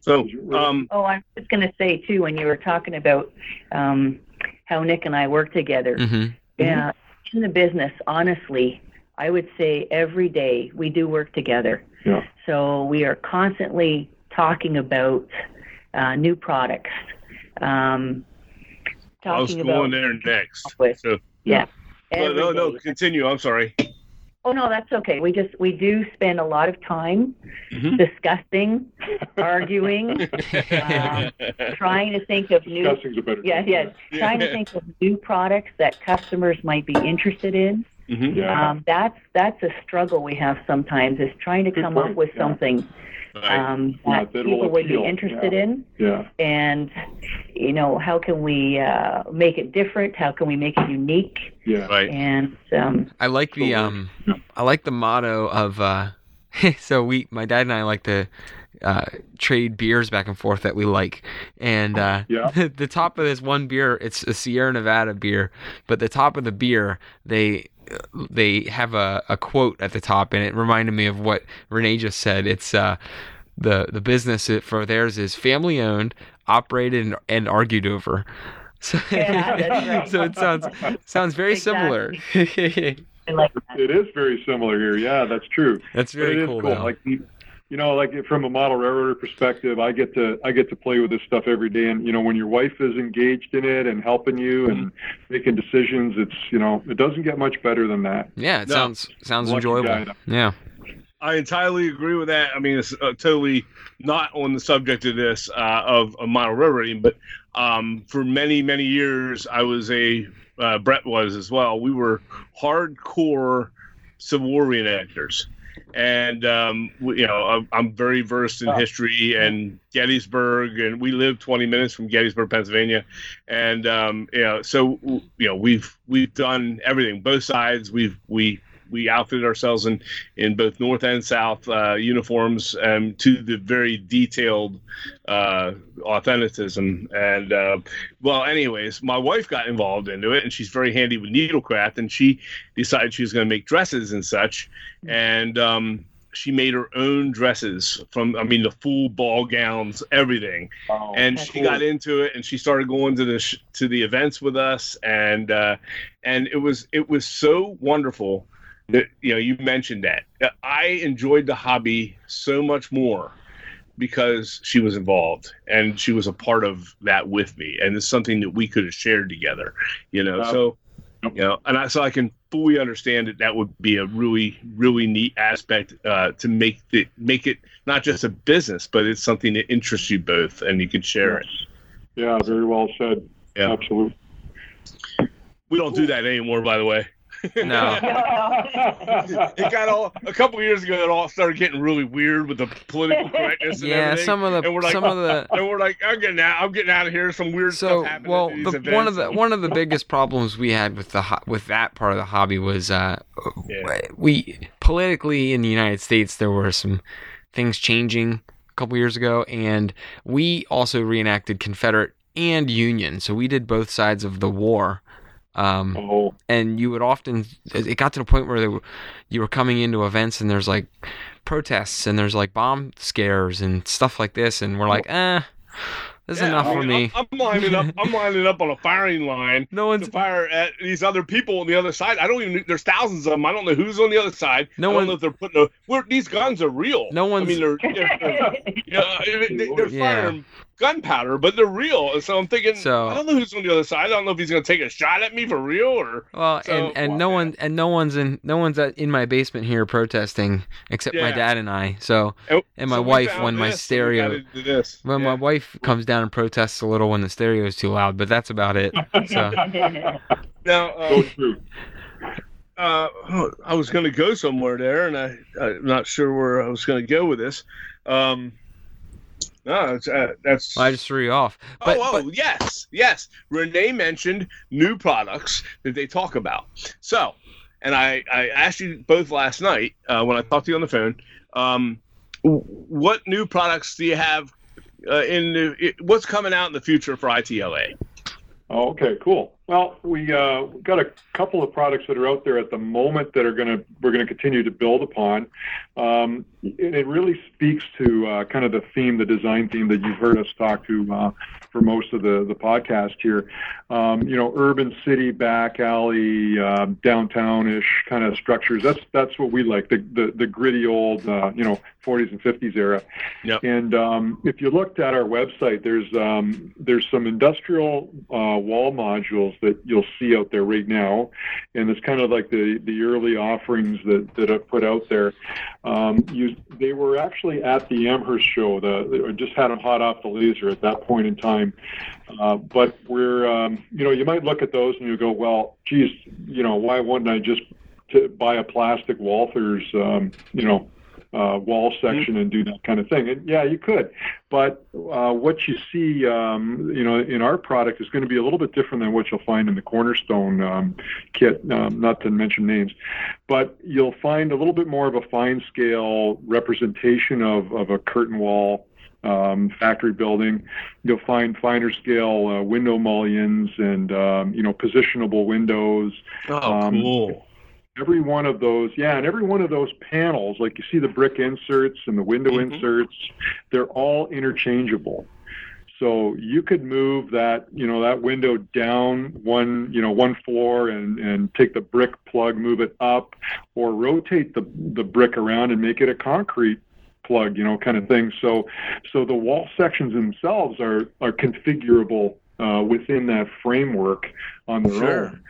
So, um, Oh, I was going to say too when you were talking about um, how Nick and I work together. hmm Yeah, in the business, honestly, I would say every day we do work together. Yeah. So we are constantly talking about uh, new products. Um, I was talking going about there next. with- So, yeah. no, no, no, continue. I'm sorry. Oh no, that's okay. We just we do spend a lot of time Mhm. discussing, arguing, um, trying to think of new Discussing's a better. yeah, yeah, trying to think of new products that customers might be interested in. Mhm. Yeah. Um, that's that's a struggle we have sometimes is trying to Good come point, up with yeah. something um, Yeah, that that people would be interested yeah. in, yeah. and you know how can we uh, make it different? How can we make it unique? Yeah. Right. And um, I like the um, I like the motto of uh, so we, my dad and I like to uh, trade beers back and forth that we like, and uh, Yeah. the, the top of this one beer, it's a Sierra Nevada beer, but the top of the beer, they they have a, a quote at the top, and it reminded me of what Renee just said. It's uh, the the business for theirs is family owned, operated, and, and argued over. So, Yeah, right. so it sounds sounds very similar. Like. It is very similar here. Yeah, that's true. That's very it is cool. cool. though. Like you you know, like from a model railroader perspective, I get to I get to play with this stuff every day. And you know, when your wife is engaged in it and helping you and Mm-hmm. making decisions, it's you know, it doesn't get much better than that. yeah, it No. sounds sounds Lucky enjoyable. guy. Yeah. I entirely agree with that. I mean, it's uh, totally not on the subject of this uh, of, of model railroading, but um, for many many years, I was a uh, Brett was as well. We were hardcore Civil War reenactors, and um, you know, I'm, I'm very versed in Oh. history and Gettysburg, and we live 20 minutes from Gettysburg, Pennsylvania, and um, you know, so you know, we've we've done everything, both sides. We've we we outfitted ourselves in in both north and south uh, uniforms um, to the very detailed uh, authenticism. And uh, well, anyways, my wife got involved into it, and she's very handy with needlecraft, and she decided she was going to make dresses and such, and. Um, she made her own dresses from, I mean, the full ball gowns, everything Wow. and she cool. got into it and she started going to the sh- to the events with us and uh and it was it was so wonderful you know you mentioned that i enjoyed the hobby so much more because she was involved and she was a part of that with me and it's something that we could have shared together you know Yeah. so you know and I, so i can fully understand that that would be a really really neat aspect uh, to make it make it not just a business but it's something that interests you both and you can share it Yeah, very well said. Yeah. Absolutely. we don't do that anymore by the way No. it got all a couple years ago it all started getting really weird with the political correctness and Yeah, everything. some of the and we're like some of the and we're like i'm getting out i'm getting out of here some weird so stuff happening well at these the, one of the one of the biggest problems we had with the ho- with that part of the hobby was uh Yeah. we politically in the United States there were some things changing a couple years ago and we also reenacted Confederate and Union so we did both sides of the war um Oh, and you would often it got to the point where they were, you were coming into events and there's like protests and there's like bomb scares and stuff like this and we're like eh this is Yeah, enough I for me I'm, I'm lining up i'm lining up on a firing line no to one's fire at these other people on the other side. I don't even. There's thousands of them. I don't know who's on the other side. No I don't one- know if they're putting. A, these guns are real. No I one's- mean, they're. they're yeah, they- they're Yeah. Firing gunpowder, but they're real. So I'm thinking, So- I don't know who's on the other side. I don't know if he's going to take a shot at me for real or. Well, So- and, and no one and no one's in no one's in my basement here protesting except my dad and I. So Oh, and my so wife when my this, and we stereo this. when Yeah. my wife comes down and protests a little when the stereo is too loud, but that's about it. So Now, So uh, uh, I was going to go somewhere there, and I, I'm not sure where I was going to go with this. Um, no, it's, uh, that's. I just threw you off. But, oh, oh but yes, yes. Renee mentioned new products that they talk about. So, and I, I asked you both last night uh, when I talked to you on the phone. Um, what new products do you have uh, in the, what's coming out in the future for ITLA? Oh, okay, cool. Well, we uh, got a couple of products that are out there at the moment that are going to we're going to continue to build upon. Um, and it really speaks to uh, kind of the theme, the design theme that you've heard us talk to uh, for most of the the podcast here. Um, you know, urban city, back alley, uh, downtownish kind of structures. That's that's what we like. The the, the gritty old uh, you know 40s and 50s era. Yep. And um, if you looked at our website, there's um, there's some industrial uh, wall modules that you'll see out there right now, and it's kind of like the the early offerings that that I've put out there. Um, you, they were actually at the Amherst show. The just had them hot off the laser at that point in time. Uh, but we're um, you know you might look at those and you go, well, geez, you know why wouldn't I just to buy a plastic Walthers, um, you know, uh, wall section and do that kind of thing. And yeah, you could, but uh, what you see, um, you know, in our product is going to be a little bit different than what you'll find in the Cornerstone um, kit. Um, not to mention names, but you'll find a little bit more of a fine scale representation of, of a curtain wall. Um, factory building, you'll find finer scale uh, window mullions and um, you know positionable windows, Oh, Um, cool. Every one of those yeah and every one of those panels like you see the brick inserts and the window Mhm. inserts they're all interchangeable so you could move that you know that window down one you know one floor and and take the brick plug move it up or rotate the the brick around and make it a concrete plug you know kind of thing so so the wall sections themselves are are configurable uh, within that framework on their Sure. own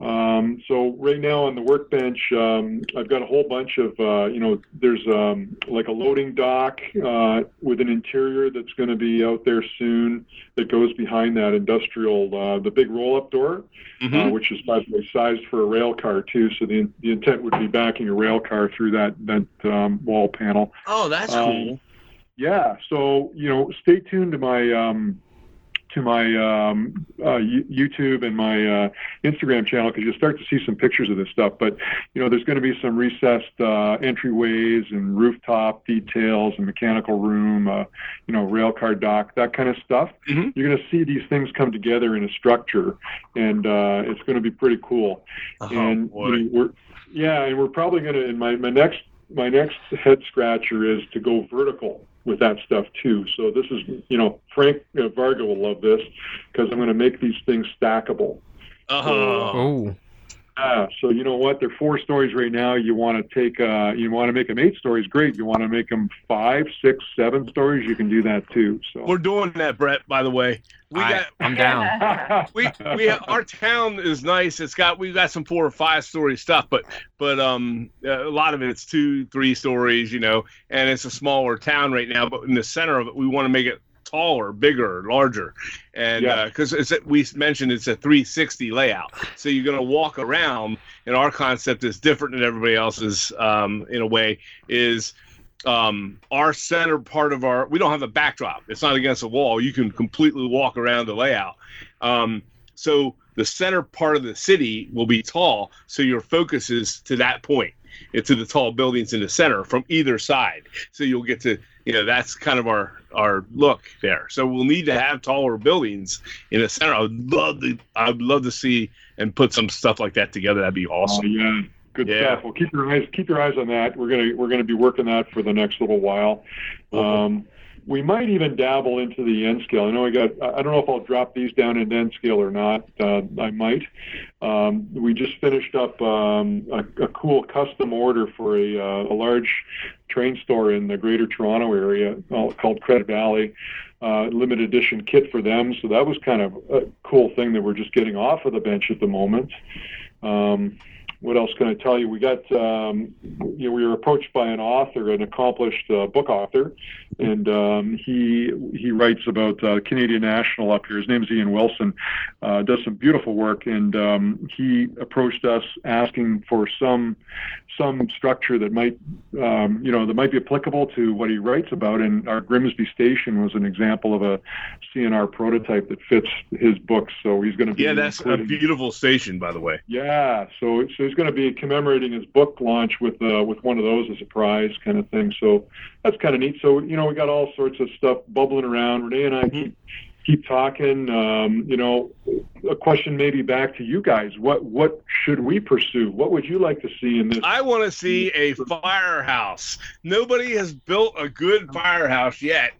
um, so right now on the workbench, um, I've got a whole bunch of, uh, you know, there's um, like a loading dock uh, with an interior that's going to be out there soon that goes behind that industrial, uh, the big roll-up door, uh, Mhm. which is by the way sized for a rail car too. So the the intent would be backing a rail car through that that um, wall panel. Oh, that's um, cool. Yeah, so you know, stay tuned to my um, to my um, uh, YouTube and my uh, Instagram channel because you'll start to see some pictures of this stuff. But you know, there's going to be some recessed uh, entryways and rooftop details and mechanical room, uh, you know, rail car dock, that kind of stuff. Mhm. You're going to see these things come together in a structure, and uh, it's going to be pretty cool Oh, and you know, we're yeah, and we're probably going to. And my my next my next head scratcher is to go vertical with that stuff too. So this is you know Frank uh, Varga will love this because I'm going to make these things stackable. Oh. oh, Ah, so you know what? They're four stories right now. You want to take, uh, you want to make them eight stories, great. You want to make them five, six, seven stories, you can do that too. So We're doing that, Brett. By the way, we I, got I'm down. we we our town is nice. It's got we've got some four or five story stuff, but but um a lot of it it's two three stories, you know, and it's a smaller town right now. But in the center of it, we want to make it taller, bigger, larger, and Yeah. because it's a, we mentioned it's a 360 layout, so you're going to walk around, and our concept is different than everybody else's um, in a way is um, our center part of our we don't have a backdrop. It's not against a wall. You can completely walk around the layout. Um, so the center part of the city will be tall. So your focus is to that point it's to the tall buildings in the center from either side so you'll get to you know that's kind of our our look there so we'll need to have taller buildings in the center i would love to i'd love to see and put some stuff like that together that'd be Oh, awesome yeah, good Yeah. stuff. Well, keep your eyes keep your eyes on that. We're gonna we're gonna be working that for the next little while. Um, we might even dabble into the N scale. I know I got. I don't know if I'll drop these down in N scale or not. Uh, I might. Um, we just finished up um, a, a cool custom order for a, uh, a large train store in the Greater Toronto area uh, called Credit Valley. Uh, limited edition kit for them, so that was kind of a cool thing that we're just getting off of the bench at the moment. Um, what else can I tell you? We got, um, you know, we were approached by an author, an accomplished uh, book author, and um, he he writes about uh, Canadian National up here. His name is Ian Wilson. Uh, does some beautiful work, and um, he approached us asking for some some structure that might, um, you know, that might be applicable to what he writes about. And our Grimsby Station was an example of a CNR prototype that fits his books. So he's going to be yeah, that's a beautiful station, by the way. Yeah, so so he's going to be commemorating his book launch with uh, with one of those as a prize kind of thing. So that's kind of neat. So you know, we got all sorts of stuff bubbling around. Renee and I mm-hmm. keep keep talking. Um, you know, a question maybe back to you guys. What what should we pursue? What would you like to see in this? I want to see a firehouse. Nobody has built a good firehouse yet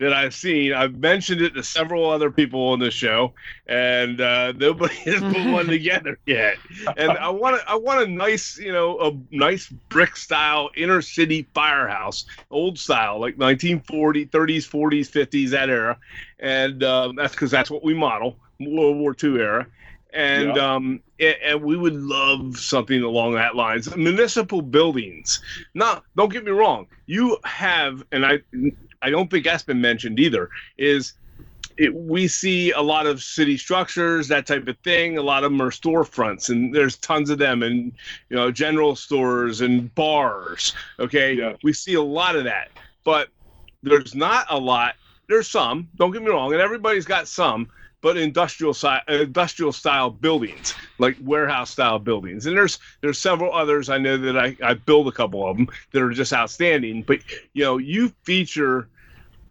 that I've seen. I've mentioned it to several other people on the show, and uh, nobody has put one together yet. And I want I want a nice, you know, a nice brick style inner city firehouse, old style, like 1940s, 30s, 40s, 50s, that era. And um, that's because that's what we model, World War II era. And yeah. um, and we would love something along that lines. Municipal buildings. Now, don't get me wrong. You have, and I I don't think that's been mentioned either, is it, we see a lot of city structures, that type of thing. A lot of them are storefronts, and there's tons of them, and you know, general stores and bars. Okay, yeah. we see a lot of that, but there's not a lot. There's some. Don't get me wrong, and everybody's got some, but industrial style, industrial style buildings, like warehouse style buildings, and there's there's several others. I know that I I build a couple of them that are just outstanding. But you know, you feature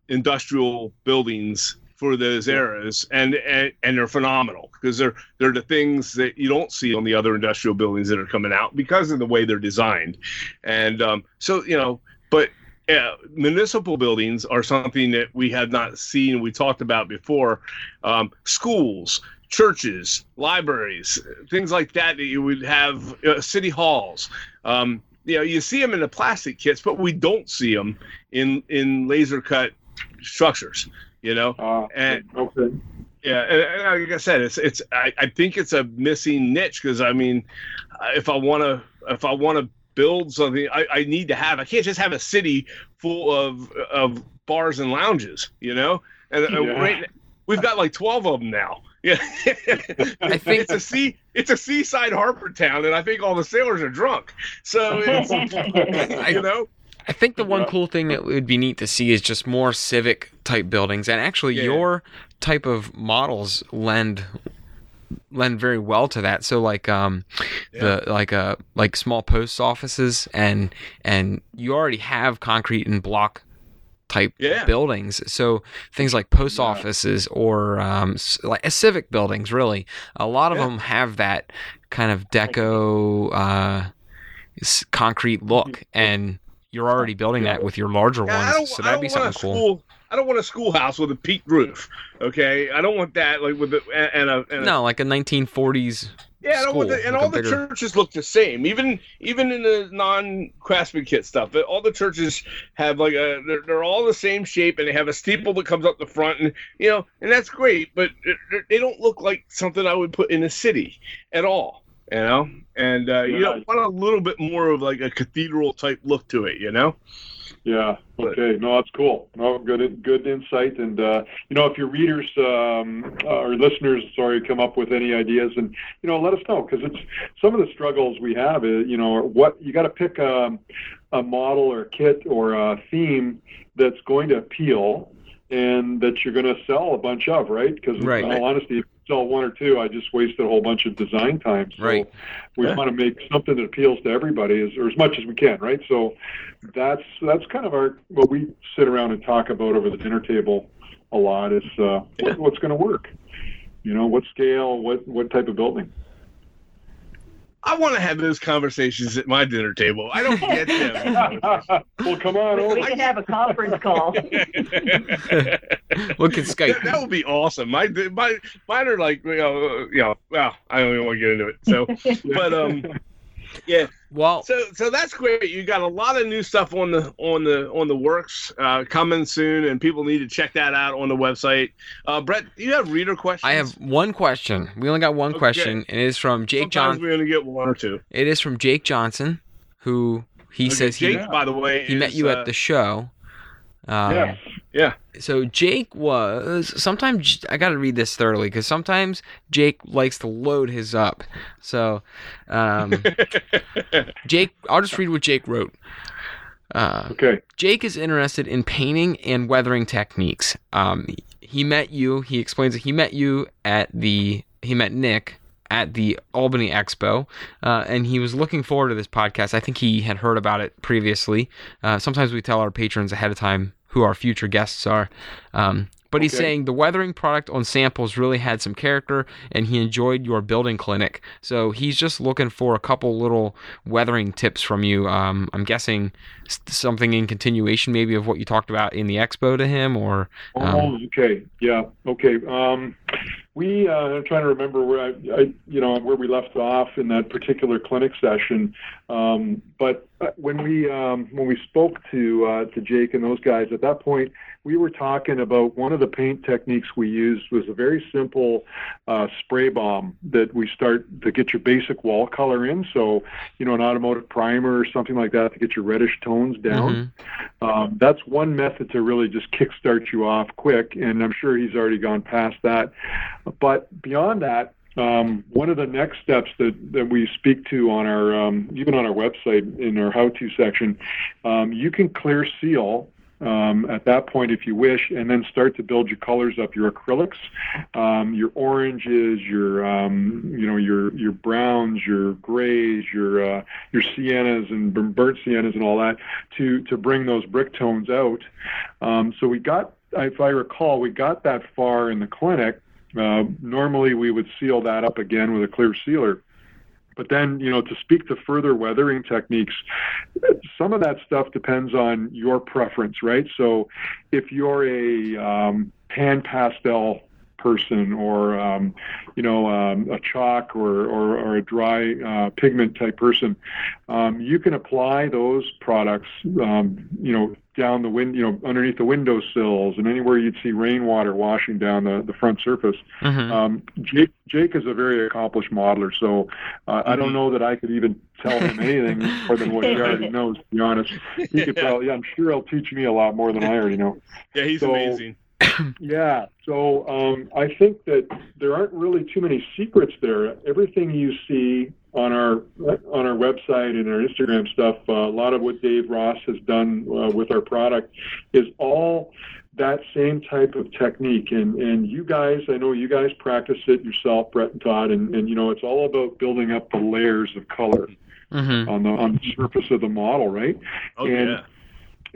industrial buildings for those eras and and, and they're phenomenal because they're they're the things that you don't see on the other industrial buildings that are coming out because of the way they're designed. And um, so you know but uh, municipal buildings are something that we have not seen we talked about before. Um, schools churches libraries things like that that you would have uh, city halls. Um, you know you see them in the plastic kits but we don't see them in in laser cut structures, you know. Uh, and okay. Yeah, and, and, like I said, it's it's. I, I think it's a missing niche because I mean, if I want to, if I want to build something, I, I need to have. I can't just have a city full of of bars and lounges, you know. And yeah. right, we've got like twelve of them now. Yeah, I think it's a sea. It's a seaside harbor town, and I think all the sailors are drunk. So it's, you know. I think the one cool thing that would be neat to see is just more civic type buildings, and actually yeah. your type of models lend lend very well to that. So like um yeah. the like uh like small post offices and and you already have concrete and block type yeah. buildings. So things like post yeah. offices or um, like civic buildings, really, a lot of yeah. them have that kind of deco uh, concrete look, and you're already building that with your larger yeah, ones, so that'd be something cool. I don't want a schoolhouse with a peaked roof. Okay, I don't want that like with the and a, and no like a 1940s. Yeah, I don't want the, and all the bigger... churches look the same. Even even in the non Craftsman kit stuff, all the churches have like a they're, they're all the same shape and they have a steeple that comes up the front and you know and that's great, but they don't look like something I would put in a city at all you know, and uh, you know, want a little bit more of like a cathedral type look to it, you know. Yeah. Okay. No, that's cool. No, good, good insight. And uh, you know, if your readers um, uh, or listeners, sorry, come up with any ideas, and you know, let us know because it's some of the struggles we have. Is, you know, what you got to pick a, a model or a kit or a theme that's going to appeal and that you're going to sell a bunch of, right? Because right. in all honesty, sell one or two, I just wasted a whole bunch of design time. So right. we yeah. want to make something that appeals to everybody as or as much as we can, right? So that's that's kind of our what we sit around and talk about over the dinner table a lot is uh, yeah. what, what's going to work. You know, what scale, what what type of building. I want to have those conversations at my dinner table. I don't get them. well, come on over. We can have a conference call. we can Skype. That, that, would be awesome. My, my, mine are like, you know, you know, well, I don't even want to get into it. So, but um, yeah. Well, so so that's great. You got a lot of new stuff on the on the on the works uh, coming soon, and people need to check that out on the website. Uh, Brett, do you have reader questions? I have one question. We only got one Okay. question, and it is from Jake Johnson. we're gonna get one or two. It is from Jake Johnson, who he Okay, says he by the way, he met you uh, at the show. Um, yes. yeah. So Jake was sometimes I got to read this thoroughly because sometimes Jake likes to load his up. So, um, Jake, I'll just read what Jake wrote. Uh, Okay. Jake is interested in painting and weathering techniques. Um, he met you. He explains that he met you at the. He met Nick at the Albany Expo, uh, and he was looking forward to this podcast. I think he had heard about it previously. Uh, sometimes we tell our patrons ahead of time who our future guests are. Um, but he's Okay. saying the weathering product on samples really had some character, and he enjoyed your building clinic. So he's just looking for a couple little weathering tips from you. Um, I'm guessing something in continuation, maybe of what you talked about in the expo to him, or um, Oh, okay. Yeah. Okay. Um, we uh, I'm trying to remember where I, I, you know, where we left off in that particular clinic session. Um, but uh, when we um, when we spoke to uh, to Jake and those guys at that point, we were talking about one of the paint techniques we used was a very simple uh, spray bomb that we start to get your basic wall color in. So, you know, an automotive primer or something like that to get your reddish tones down. mhm. Um, that's one method to really just kickstart you off quick, and I'm sure he's already gone past that. But beyond that, um, one of the next steps that, that we speak to on our um, even on our website in our how-to section, um, you can clear seal um, at that point if you wish, and then start to build your colors up, your acrylics, um, your oranges, your um, you know your your browns, your grays, your uh, your siennas and burnt siennas and all that to to bring those brick tones out. Um, so we got, if I recall, we got that far in the clinic. Uh, normally we would seal that up again with a clear sealer. But then, you know, to speak to further weathering techniques, some of that stuff depends on your preference, right? So if you're a um, pan pastel person or um, you know um, a chalk or, or, or a dry uh, pigment type person, um, you can apply those products um, you know down the wind you know underneath the windowsills and anywhere you'd see rainwater washing down the, the front surface. Mhm. Um, Jake, Jake is a very accomplished modeler, so uh, I don't know that I could even tell him anything more than what he already knows. To be honest, he could probably. Yeah, I'm sure he'll teach me a lot more than I already know. Yeah, he's So- amazing. Yeah. So um, I think that there aren't really too many secrets there. Everything you see on our on our website and our Instagram stuff, uh, a lot of what Dave Ross has done uh, with our product is all that same type of technique. And and you guys, I know you guys practice it yourself, Brett and Todd, and, and you know it's all about building up the layers of color Mhm. on the on the surface of the model, right? Oh and- yeah.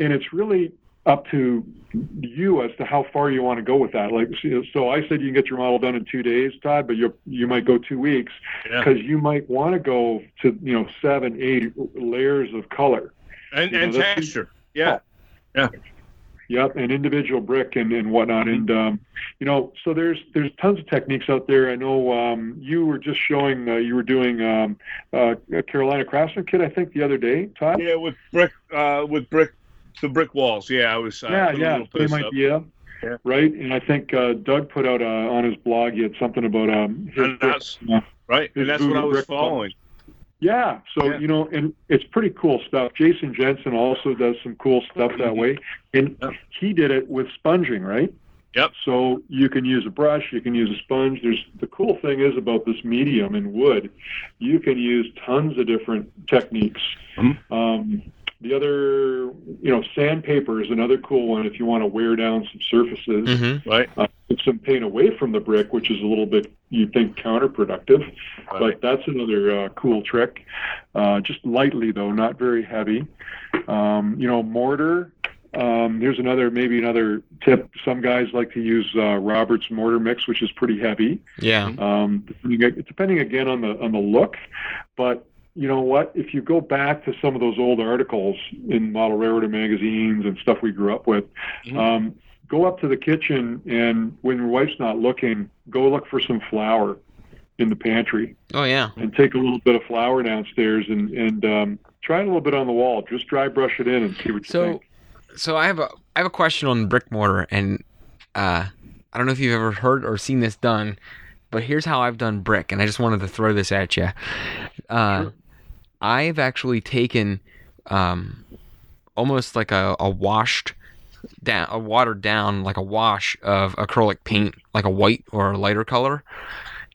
and it's really up to you as to how far you want to go with that. Like, so I said you can get your model done in two days, Todd, but you you might go two weeks Yeah. because you might want to go to you know seven, eight layers of color. And you know, and that's- texture. Yeah. Yeah. Yep, and individual brick and, and whatnot. And um, you know, so there's there's tons of techniques out there. I know um, you were just showing uh, you were doing um, uh, a Carolina Craftsman kit, I think, the other day, Todd. Yeah, with brick uh with brick the brick walls. Yeah, I was uh, yeah, yeah, post up. idea. Yeah. Right, and I think uh, Doug put out uh, on his blog. He had something about um, And that's- Yeah. Right. And that's what I was brick walls. following. Yeah, so Yeah. you know, and it's pretty cool stuff. Jason Jensen also does some cool stuff that way, and Yep. he did it with sponging, right? Yep. So you can use a brush, you can use a sponge. There's the cool thing is about this medium in wood, you can use tons of different techniques. Mhm. Um, the other, you know, sandpaper is another cool one if you want to wear down some surfaces Mhm. Right. uh, put some paint away from the brick, which is a little bit you think counterproductive. Right. But that's another uh, cool trick. Uh, just lightly though, not very heavy. Um, you know, mortar. Um, here's another maybe another tip. Some guys like to use uh, Robert's mortar mix, which is pretty heavy. Yeah. Um, depending, depending again on the on the look, but you know what? If you go back to some of those old articles in model railroader magazines and stuff we grew up with, Mhm. um, go up to the kitchen and when your wife's not looking, go look for some flour in the pantry Oh yeah. and take a little bit of flour downstairs and and um, try it a little bit on the wall. Just dry brush it in and see what you So, think. so I have a I have a question on brick mortar, and uh, I don't know if you've ever heard or seen this done, but here's how I've done brick, and I just wanted to throw this at you. Uh, Sure. I've actually taken um, almost like a, a washed down, a watered down, like a wash of acrylic paint, like a white or a lighter color,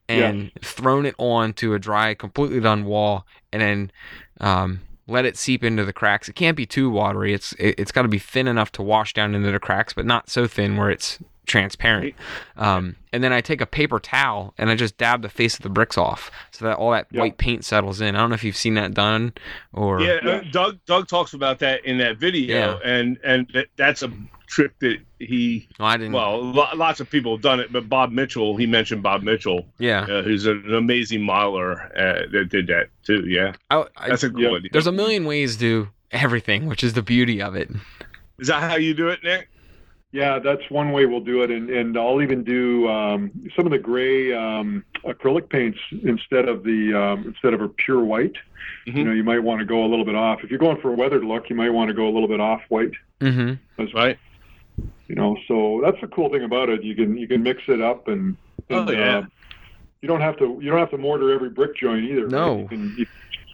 and thrown it on to a dry, completely done wall, and then um, let it seep into the cracks. It can't be too watery. It's it, it's got to be thin enough to wash down into the cracks, but not so thin where it's transparent. Um, and then I take a paper towel and I just dab the face of the bricks off so that all that Yeah. white paint settles in. I don't know if you've seen that done or Yeah, Yeah. uh, Doug Doug talks about that in that video, Yeah. and and that, that's a trick that he Well, I didn't. well, lo- lots of people have done it, but Bob Mitchell, he mentioned Bob Mitchell, yeah, uh, who's an amazing modeler uh, that did that too. Yeah, I, I, that's a cool Yeah. idea. there's a million ways to everything, which is the beauty of it. Is that how you do it, Nick? Yeah, that's one way we'll do it, and and I'll even do um, some of the gray um, acrylic paints instead of the um, instead of a pure white. Mhm. You know, you might want to go a little bit off. If you're going for a weathered look, you might want to go a little bit off white. Mm-hmm. As, Right. You know, so that's the cool thing about it. You can you can mix it up, and, and Oh, yeah. uh, you don't have to you don't have to mortar every brick joint either. right? No. You can you,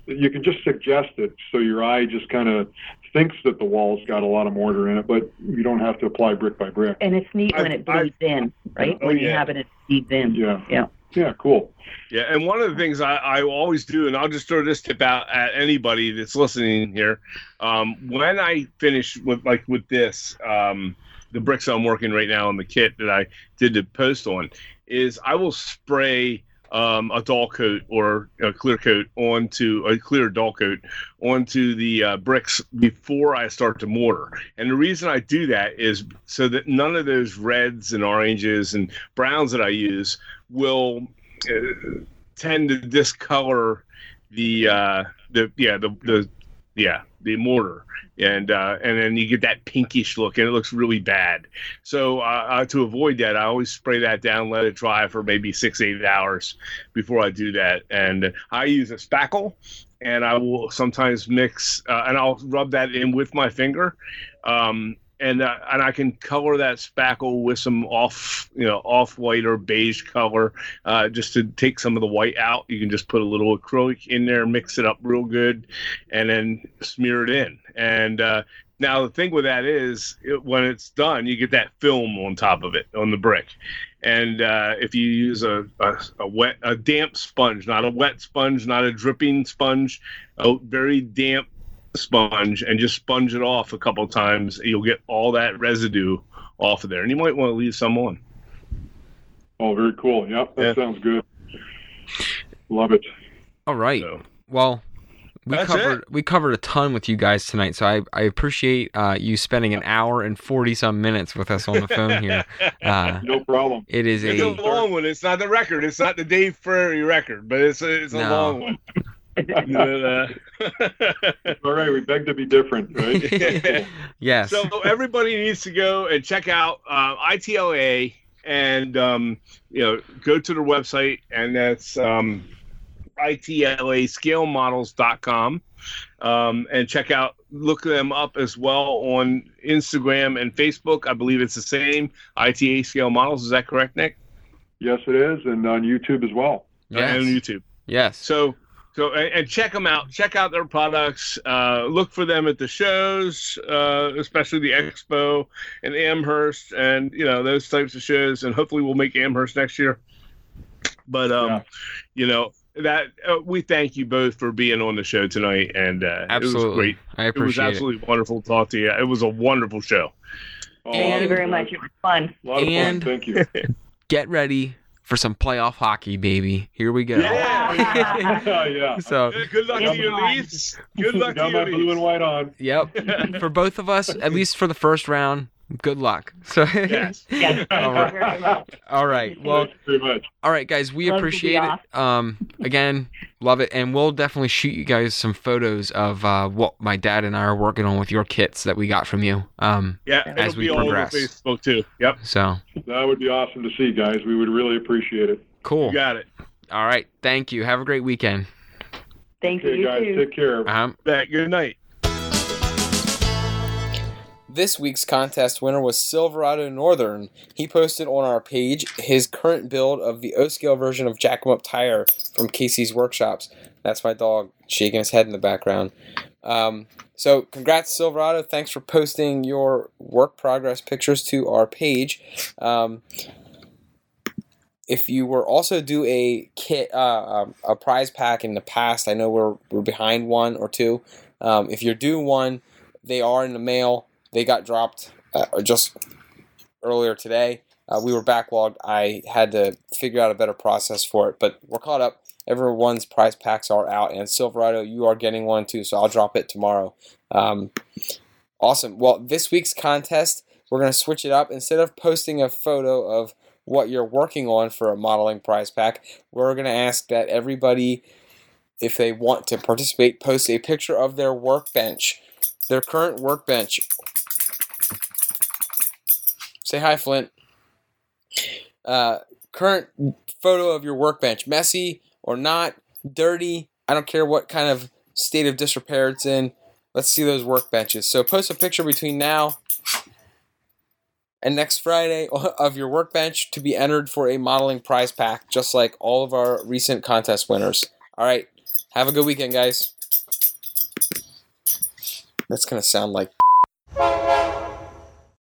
you can just suggest it, so your eye just kind of thinks that the wall's got a lot of mortar in it, but you don't have to apply brick by brick. And it's neat when it bleeds in, right? Oh, when you yeah. have it, it bleeds in. Yeah. Yeah. Yeah. Cool. Yeah, and one of the things I, I always do, and I'll just throw this tip out at anybody that's listening here. Um, when I finish with like with this, um, the bricks I'm working right now on the kit that I did the post on, is I will spray um, a dull coat or a clear coat onto a clear dull coat onto the uh, bricks before I start to mortar. And the reason I do that is so that none of those reds and oranges and browns that I use will uh, tend to discolor the uh, the yeah the the yeah the mortar and uh, and then you get that pinkish look and it looks really bad. So uh, uh, to avoid that, I always spray that down, let it dry for maybe six eight hours before I do that. And I use a spackle, and I will sometimes mix uh, and I'll rub that in with my finger. Um, and uh, and I can color that spackle with some off you know off white or beige color uh, just to take some of the white out. You can just put a little acrylic in there, mix it up real good, and then smear it in. And uh, now the thing with that is, it, when it's done, you get that film on top of it on the brick. And uh, if you use a, a, a wet, a damp sponge, not a wet sponge, not a dripping sponge, a very damp sponge, and just sponge it off a couple times, you'll get all that residue off of there. And you might want to leave some on. Oh, very cool. Yep, that Yeah. sounds good. Love it. All right. So. Well, we That's covered we covered a ton with you guys tonight, so I, I appreciate uh, you spending an hour and forty some minutes with us on the phone here. Uh, No problem. it is It's a a long one. It's not the record. It's not the Dave Prairie record, but it's a, it's a No. long one. But, uh, All right, we beg to be different, right? yes. so everybody needs to go and check out uh, ITLA and um, you know go to their website and that's um, itlascalemodels.com um, and check out look them up as well on Instagram and Facebook. I believe it's the same ITA Scale Models. Is that correct, Nick? yes, it is, and on YouTube as well. yes. And on YouTube. yes. So, so and, and check them out. Check out their products. Uh, look for them at the shows, uh, especially the Expo and Amherst, and you know those types of shows. And hopefully, we'll make Amherst next year. But um, Yeah. you know that uh, we thank you both for being on the show tonight, and uh, it was Absolutely. great. I appreciate It was appreciate it. absolutely wonderful to talk to you. It was a wonderful show. Oh, Thank you very much. It was fun. A lot of And- fun. Thank you. Get ready for some playoff hockey, baby. Here we go. Yeah. yeah. So, Good luck Yeah. to you, Leafs. Good luck Got to my blue and white on. yep. For both of us, at least for the first round, good luck. So, Yes. Yes, thank All you right. very much. all right. Well, Thank much. all right, guys. We Love appreciate it. Um, again, love it, and we'll definitely shoot you guys some photos of uh, what my dad and I are working on with your kits that we got from you. Um, Yeah, As it'll we be all over progress. Facebook too. Yep, so That would be awesome to see, guys. We would really appreciate it. cool. you got it. All right. Thank you. Have a great weekend. Thanks Okay, you guys, too. take care. Um, Bet. Good night. This week's contest winner was Silverado Northern. He posted on our page his current build of the O scale version of Jack 'em Up Tire from Casey's Workshops. That's my dog shaking his head in the background. Um, so, congrats, Silverado. Thanks for posting your work progress pictures to our page. Um, if you were also do a kit, uh, um, a prize pack in the past, I know we're, we're behind one or two. Um, if you're due one, they are in the mail. They got dropped uh, just earlier today. Uh, we were backlogged. I had to figure out a better process for it, but we're caught up. Everyone's prize packs are out, and Silverado, you are getting one too, so I'll drop it tomorrow. Um, awesome. Well, this week's contest, we're going to switch it up. Instead of posting a photo of what you're working on for a modeling prize pack, we're going to ask that everybody, if they want to participate, post a picture of their workbench, their current workbench. Say hi, Flint. Uh, current photo of your workbench, messy or not, dirty. I don't care what kind of state of disrepair it's in. Let's see those workbenches. So post a picture between now and next Friday of your workbench to be entered for a modeling prize pack, just like all of our recent contest winners. All right. Have a good weekend, guys. That's going to sound like.